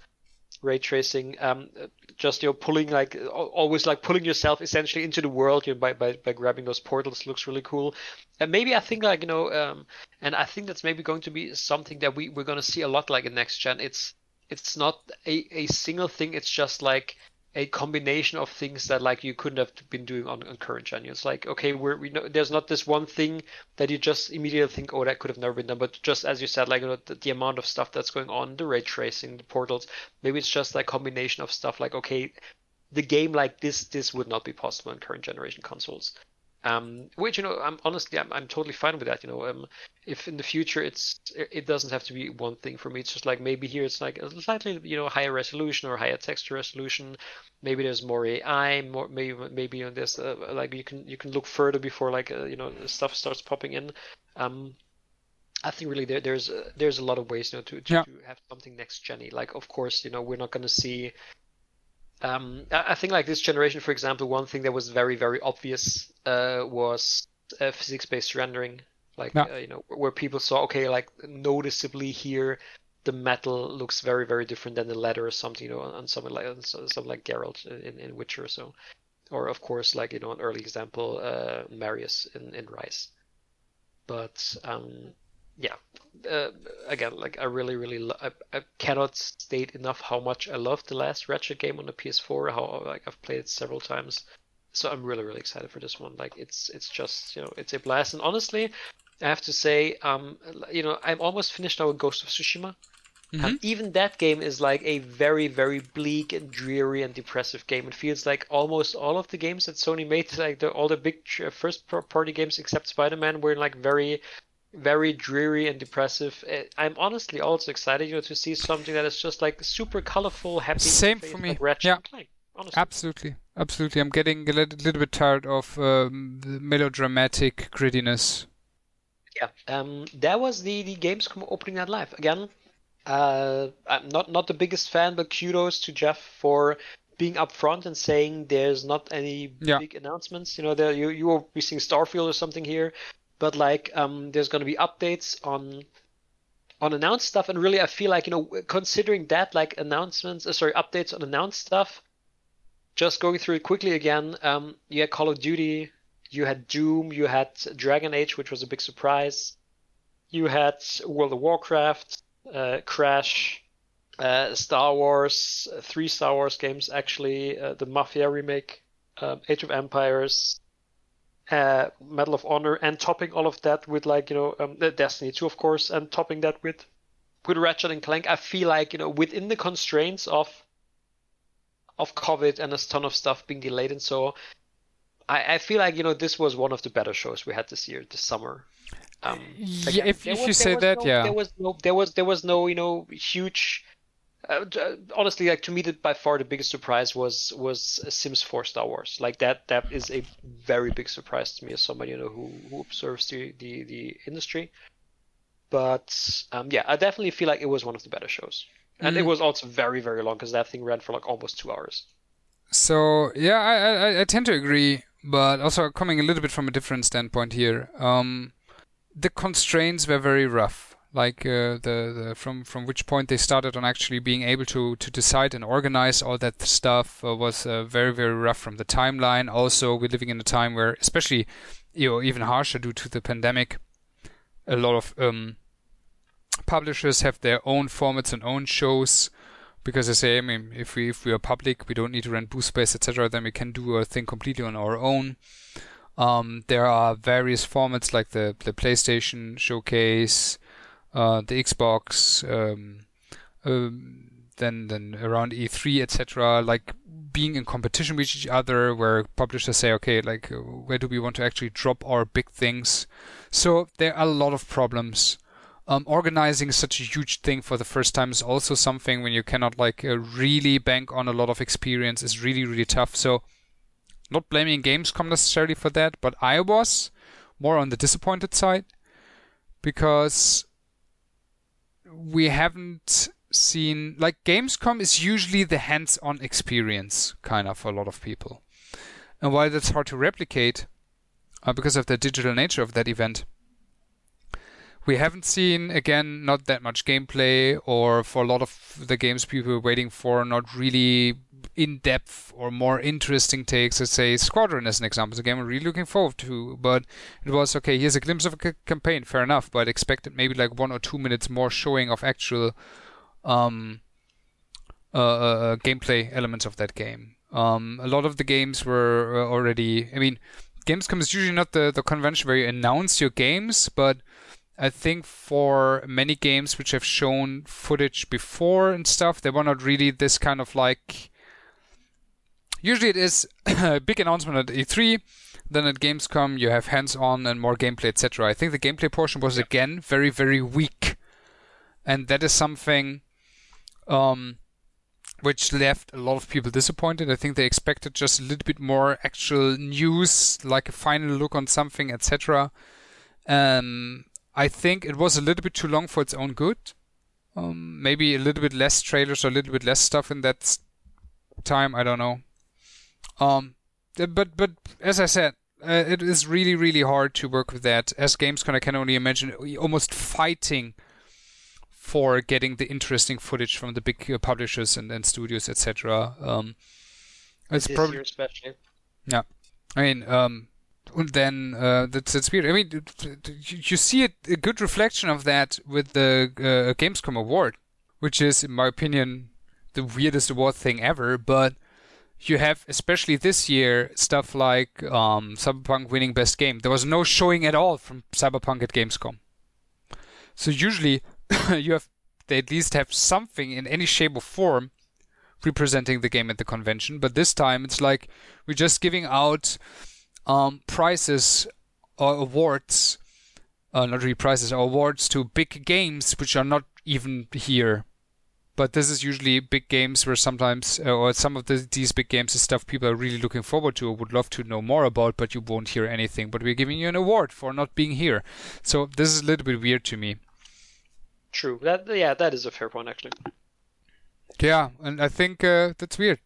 ray tracing um, just you know pulling like always like pulling yourself essentially into the world you know, by, by by grabbing those portals looks really cool. And maybe i think like you know um, and i think that's maybe going to be something that we we're going to see a lot like in next gen. It's it's not a, a single thing. It's just like a combination of things that like you couldn't have been doing on, on current gen. It's like okay, we're we know there's not this one thing that you just immediately think oh that could have never been done, but just as you said like you know, the, the amount of stuff that's going on, the ray tracing, the portals, maybe it's just like combination of stuff like okay, the game like this this would not be possible in current generation consoles. Um, which you know, I'm honestly, I'm, I'm totally fine with that. You know, um, if in the future it's it doesn't have to be one thing for me. It's just like maybe here it's like a slightly you know higher resolution or higher texture resolution. Maybe there's more AI, more maybe maybe on this uh, like you can you can look further before like uh, you know stuff starts popping in. Um, I think really there, there's uh, there's a lot of ways you know to to, yeah. to have something next gen Like of course you know we're not going to see um, I think like this generation, for example, one thing that was very very obvious uh, was uh, physics-based rendering. Like yeah. uh, you know where people saw okay like noticeably here the metal looks very very different than the leather or something you know on something like on something like Geralt in, in Witcher or so, or of course like you know an early example uh, Marius in in Ryse. But um, yeah, uh, again, like I really, really, lo- I, I cannot state enough how much I love the last Ratchet game on the PS4. How like I've played it several times, so I'm really, really excited for this one. Like it's, it's just, you know, it's a blast. And honestly, I have to say, um, you know, I'm almost finished now with Ghost of Tsushima. Mm-hmm. And even that game is like a very, very bleak and dreary and depressive game. It feels like almost all of the games that Sony made, like the, all the big first party games except Spider Man, were like very very dreary and depressive. Eh, I'm honestly also excited, you know, to see something that is just like super colorful, happy. Same for me. Like yeah. Clank, absolutely, absolutely. I'm getting a little, little bit tired of um, the melodramatic grittiness. Yeah, um, that was the the Gamescom opening night live again. Uh, I'm not not the biggest fan, but kudos to Geoff for being upfront and saying there's not any yeah. big announcements. You know, there you you will be seeing Starfield or something here, but like um, there's going to be updates on on announced stuff and really i feel like you know considering that like announcements uh, sorry updates on announced stuff just going through it quickly again um, you had call of duty you had doom you had dragon age which was a big surprise you had world of warcraft uh, crash uh, star wars three star wars games actually uh, the mafia remake um, age of empires uh, Medal of Honor, and topping all of that with like you know um, Destiny 2, of course, and topping that with with Ratchet and Clank, I feel like you know within the constraints of of COVID and a ton of stuff being delayed and so, I, I feel like you know this was one of the better shows we had this year, this summer. Um, yeah, again, if, if was, you say that, no, yeah, there was no, there was there was no you know huge. Uh, honestly, like to me, that by far the biggest surprise was was Sims 4 Star Wars. Like that, that is a very big surprise to me as somebody you know who, who observes the, the, the industry. But um, yeah, I definitely feel like it was one of the better shows, and mm. it was also very very long because that thing ran for like almost two hours. So yeah, I, I, I tend to agree, but also coming a little bit from a different standpoint here. Um, the constraints were very rough. Like uh, the, the from from which point they started on actually being able to to decide and organize all that stuff uh, was uh, very very rough from the timeline. Also, we're living in a time where, especially, you know, even harsher due to the pandemic a lot of um, publishers have their own formats and own shows because they say, I mean, if we if we are public, we don't need to rent booth space, etc. Then we can do a thing completely on our own. Um, there are various formats like the the PlayStation showcase, uh, the Xbox, um, um, then then around E3, etc. Like being in competition with each other, where publishers say, okay, like where do we want to actually drop our big things? So there are a lot of problems. Um, organizing such a huge thing for the first time is also something when you cannot like uh, really bank on a lot of experience is really really tough. So not blaming Gamescom necessarily for that, but I was more on the disappointed side because we haven't seen like Gamescom is usually the hands-on experience kind of for a lot of people. And while that's hard to replicate uh, because of the digital nature of that event, we haven't seen again not that much gameplay or for a lot of the games people were waiting for not really in depth or more interesting takes let's say squadron as an example it's a game i'm really looking forward to but it was okay here's a glimpse of a c- campaign fair enough but expected maybe like one or two minutes more showing of actual um, uh, uh, uh, gameplay elements of that game um, a lot of the games were uh, already i mean gamescom is usually not the, the convention where you announce your games but I think for many games which have shown footage before and stuff, they were not really this kind of like. Usually it is a big announcement at E3, then at Gamescom you have hands-on and more gameplay, etc. I think the gameplay portion was again very very weak, and that is something um, which left a lot of people disappointed. I think they expected just a little bit more actual news, like a final look on something, etc. Um, I think it was a little bit too long for its own good. Um, maybe a little bit less trailers or a little bit less stuff in that time. I don't know. Um, but but as I said, uh, it is really really hard to work with that. As Gamescom, I can only imagine almost fighting for getting the interesting footage from the big uh, publishers and, and studios, etc. Um, it's probably especially. Yeah, I mean, um, and then uh, that's that's weird. I mean, you see a, a good reflection of that with the uh, Gamescom award, which is, in my opinion, the weirdest award thing ever. But you have, especially this year, stuff like um, Cyberpunk winning Best Game. There was no showing at all from Cyberpunk at Gamescom. So usually, you have they at least have something in any shape or form representing the game at the convention. But this time, it's like we're just giving out um, prizes or awards, uh, not really prizes, or awards to big games which are not even here. But this is usually big games where sometimes, uh, or some of the, these big games is stuff people are really looking forward to or would love to know more about, but you won't hear anything. But we're giving you an award for not being here. So this is a little bit weird to me. True. That yeah, that is a fair point actually. Yeah, and I think uh, that's weird.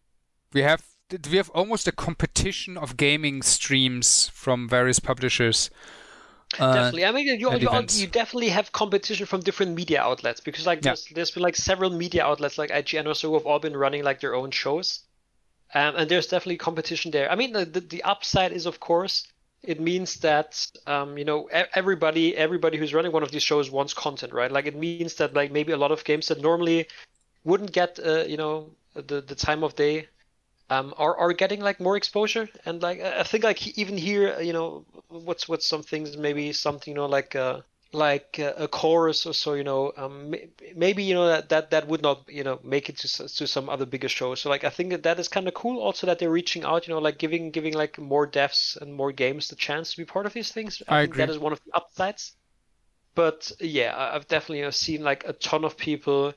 We have we have almost a competition of gaming streams from various publishers. Uh, definitely, I mean, you, you, you, definitely have competition from different media outlets because, like, yeah. there's, there's been like several media outlets like IGN or so who have all been running like their own shows, um, and there's definitely competition there. I mean, the, the, the upside is, of course, it means that um, you know everybody everybody who's running one of these shows wants content, right? Like, it means that like maybe a lot of games that normally wouldn't get uh, you know the the time of day um, are are getting like more exposure and like I think like even here you know what's what's some things maybe something you know like uh, like uh, a chorus or so, you know, um, maybe you know that, that that would not you know make it to to some other bigger shows. So like I think that that is kind of cool. Also that they're reaching out, you know, like giving giving like more devs and more games the chance to be part of these things. I, I agree. that is one of the upsides. But yeah, I've definitely you know, seen like a ton of people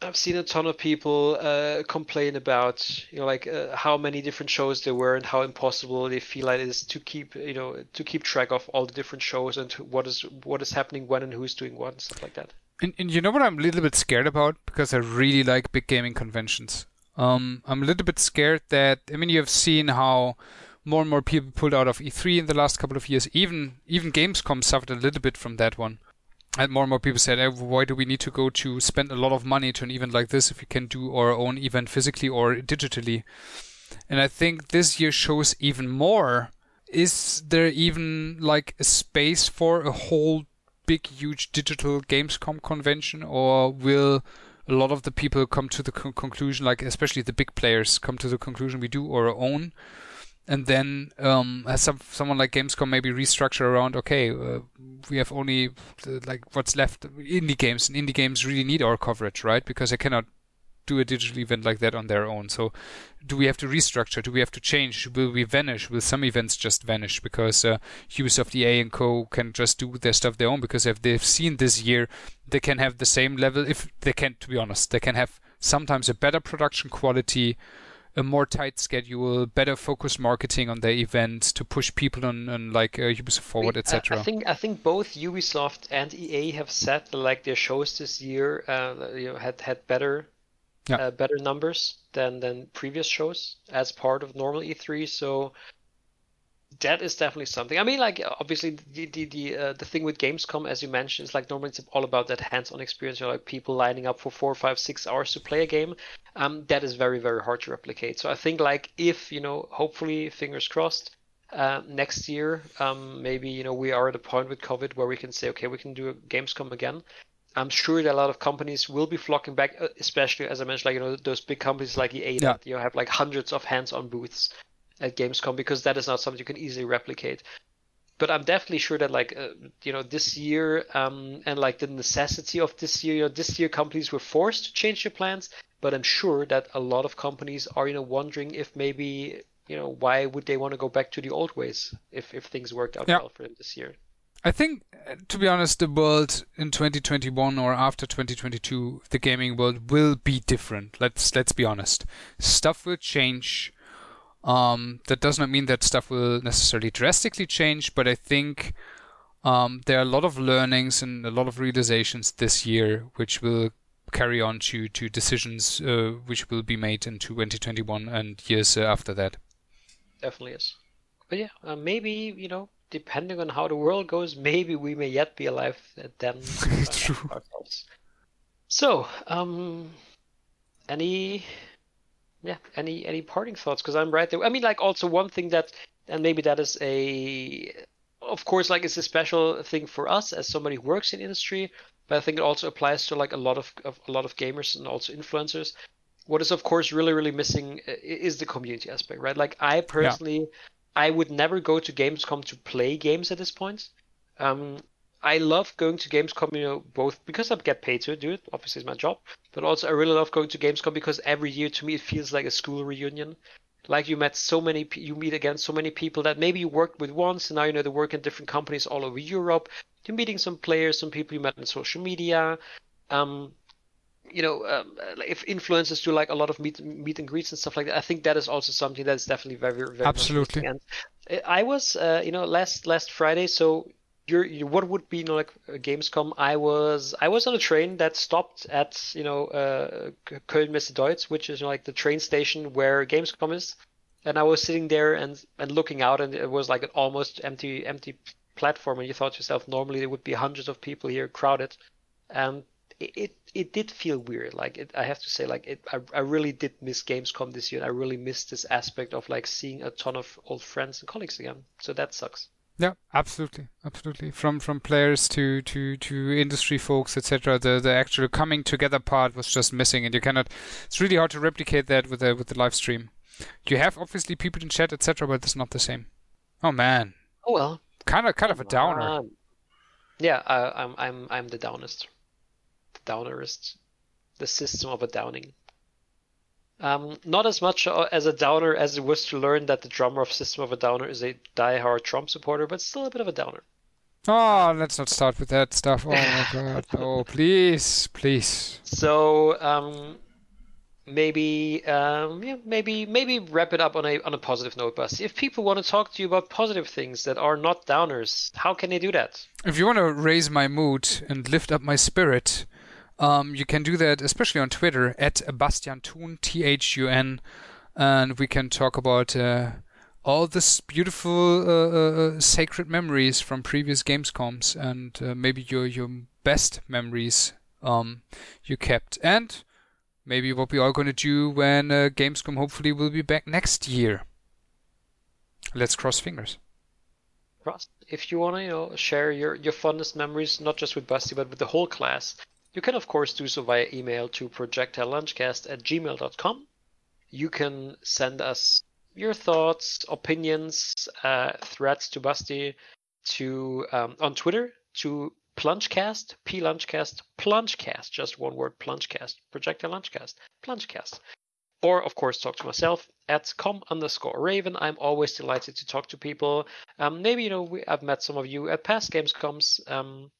I've seen a ton of people uh, complain about, you know, like uh, how many different shows there were and how impossible they feel like it is to keep, you know, to keep track of all the different shows and what is what is happening when and who's doing what and stuff like that. And, and you know what I'm a little bit scared about because I really like big gaming conventions. Um, I'm a little bit scared that I mean you've seen how more and more people pulled out of E3 in the last couple of years. Even even Gamescom suffered a little bit from that one. And more and more people said, eh, why do we need to go to spend a lot of money to an event like this if we can do our own event physically or digitally? And I think this year shows even more. Is there even like a space for a whole big, huge digital Gamescom convention, or will a lot of the people come to the con- conclusion, like especially the big players, come to the conclusion we do our own? And then um, some someone like Gamescom maybe restructure around. Okay, uh, we have only uh, like what's left indie games, and indie games really need our coverage, right? Because they cannot do a digital event like that on their own. So, do we have to restructure? Do we have to change? Will we vanish? Will some events just vanish because uh, Ubisoft, EA, and Co can just do their stuff their own? Because if they've seen this year, they can have the same level. If they can, to be honest, they can have sometimes a better production quality a more tight schedule, better focused marketing on their events to push people on, on like uh, Ubisoft Forward, etc. I think I think both Ubisoft and EA have said that, like their shows this year uh, you know, had had better yeah. uh, better numbers than than previous shows as part of normal E3. So that is definitely something. I mean, like obviously the the the, uh, the thing with Gamescom, as you mentioned, is like normally it's all about that hands-on experience. You know, like people lining up for four, five, six hours to play a game. Um, that is very very hard to replicate. So I think like if you know, hopefully, fingers crossed, uh, next year, um, maybe you know we are at a point with COVID where we can say, okay, we can do a Gamescom again. I'm sure that a lot of companies will be flocking back, uh, especially as I mentioned, like you know those big companies like EA yeah. that you know, have like hundreds of hands-on booths at Gamescom because that is not something you can easily replicate. But I'm definitely sure that like uh, you know this year um, and like the necessity of this year, you know, this year companies were forced to change their plans. But I'm sure that a lot of companies are you know wondering if maybe you know why would they want to go back to the old ways if if things worked out yeah. well for them this year. I think, to be honest, the world in 2021 or after 2022, the gaming world will be different. Let's let's be honest. Stuff will change um, that does not mean that stuff will necessarily drastically change, but I think um, there are a lot of learnings and a lot of realizations this year which will carry on to, to decisions uh, which will be made in 2021 and years uh, after that. Definitely is. But yeah, uh, maybe, you know, depending on how the world goes, maybe we may yet be alive then. True. Ourselves. So, um, any yeah any any parting thoughts? Because i'm right there. I mean like also one thing that and maybe that is a of course like it's a special thing for us as somebody who works in industry but i think it also applies to like a lot of, of a lot of gamers and also influencers. What is of course really really missing uh, is the community aspect right? Like i personally yeah. i would never go to gamescom to play games at this point. Um, I love going to Gamescom, you know, both because I get paid to do it, obviously it's my job, but also I really love going to Gamescom because every year to me it feels like a school reunion. Like you met so many, you meet again so many people that maybe you worked with once, and now you know they work in different companies all over Europe. You're meeting some players, some people you met on social media. Um, you know, um, if influencers do like a lot of meet meet and greets and stuff like that, I think that is also something that is definitely very very absolutely. And I was, uh, you know, last last Friday, so you're, you, what would be you know, like Gamescom? I was I was on a train that stopped at you know uh, Köln Messe Deutz, which is you know, like the train station where Gamescom is, and I was sitting there and and looking out, and it was like an almost empty empty platform, and you thought to yourself, normally there would be hundreds of people here crowded, and it it, it did feel weird. Like it, I have to say, like it, I I really did miss Gamescom this year. And I really missed this aspect of like seeing a ton of old friends and colleagues again. So that sucks. Yeah, absolutely, absolutely. From from players to to to industry folks, etc. The the actual coming together part was just missing, and you cannot. It's really hard to replicate that with the with the live stream. You have obviously people in chat, etc., but it's not the same. Oh man. Oh well. Kind of kind of a um, downer. Yeah, I, I'm I'm I'm the downest, the downerist, the system of a downing. Um, not as much uh, as a downer as it was to learn that the drummer of System of a Downer is a die-hard Trump supporter, but still a bit of a downer. Oh, let's not start with that stuff. Oh my god. Oh, please, please. So um, maybe um, yeah, maybe maybe wrap it up on a on a positive note, Basti. If people want to talk to you about positive things that are not downers, how can they do that? If you want to raise my mood and lift up my spirit, um, you can do that, especially on Twitter at Bastian Thun, T H U N, and we can talk about uh, all this beautiful uh, uh, uh sacred memories from previous Gamescoms and uh, maybe your your best memories um, you kept and maybe what we are going to do when uh, Gamescom hopefully will be back next year. Let's cross fingers. If you want to, you know, share your your fondest memories, not just with Basti but with the whole class, you can, of course, do so via email to projectilelunchcast at gmail.com. You can send us your thoughts, opinions, uh, threats to Basti to um, on Twitter to Plungecast, P Lunchcast, Plungecast, just one word, Plungecast, Projectile Lunchcast, Plungecast. Or, of course, talk to myself at com underscore raven. I'm always delighted to talk to people. Um, maybe, you know, we, I've met some of you at past Gamescoms. Um,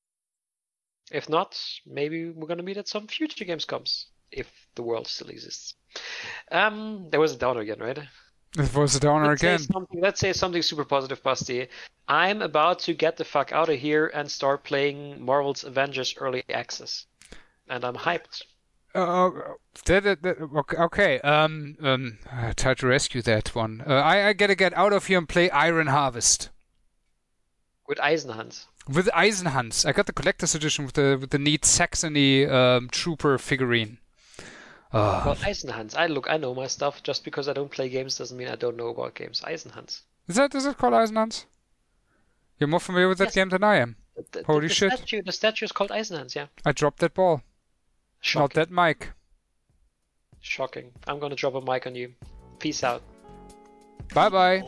if not, maybe we're going to meet at some future Gamescoms, if the world still exists. Um, there was a downer again, right? It was a downer let's again. Say let's say something super positive, Basti. I'm about to get the fuck out of here and start playing Marvel's Avengers Early Access, and I'm hyped. Uh, that, that, that, okay. Um, um, I tried to rescue that one. Uh, I, I gotta get out of here and play Iron Harvest. With Eisenhans. With Eisenhans. I got the collector's edition with the with the neat Saxony um, trooper figurine. Uh, well, Eisenhans. I look, I know my stuff. Just because I don't play games doesn't mean I don't know about games. Eisenhans. Is that is it called Eisenhans? You're more familiar with that yes. game than I am. The, the, Holy the shit! Statue, the statue is called Eisenhans. Yeah. I dropped that ball. Shocking. Not that mic. Shocking. I'm gonna drop a mic on you. Peace out. Bye bye.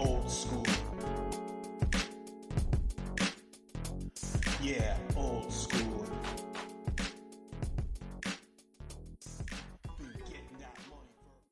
old school.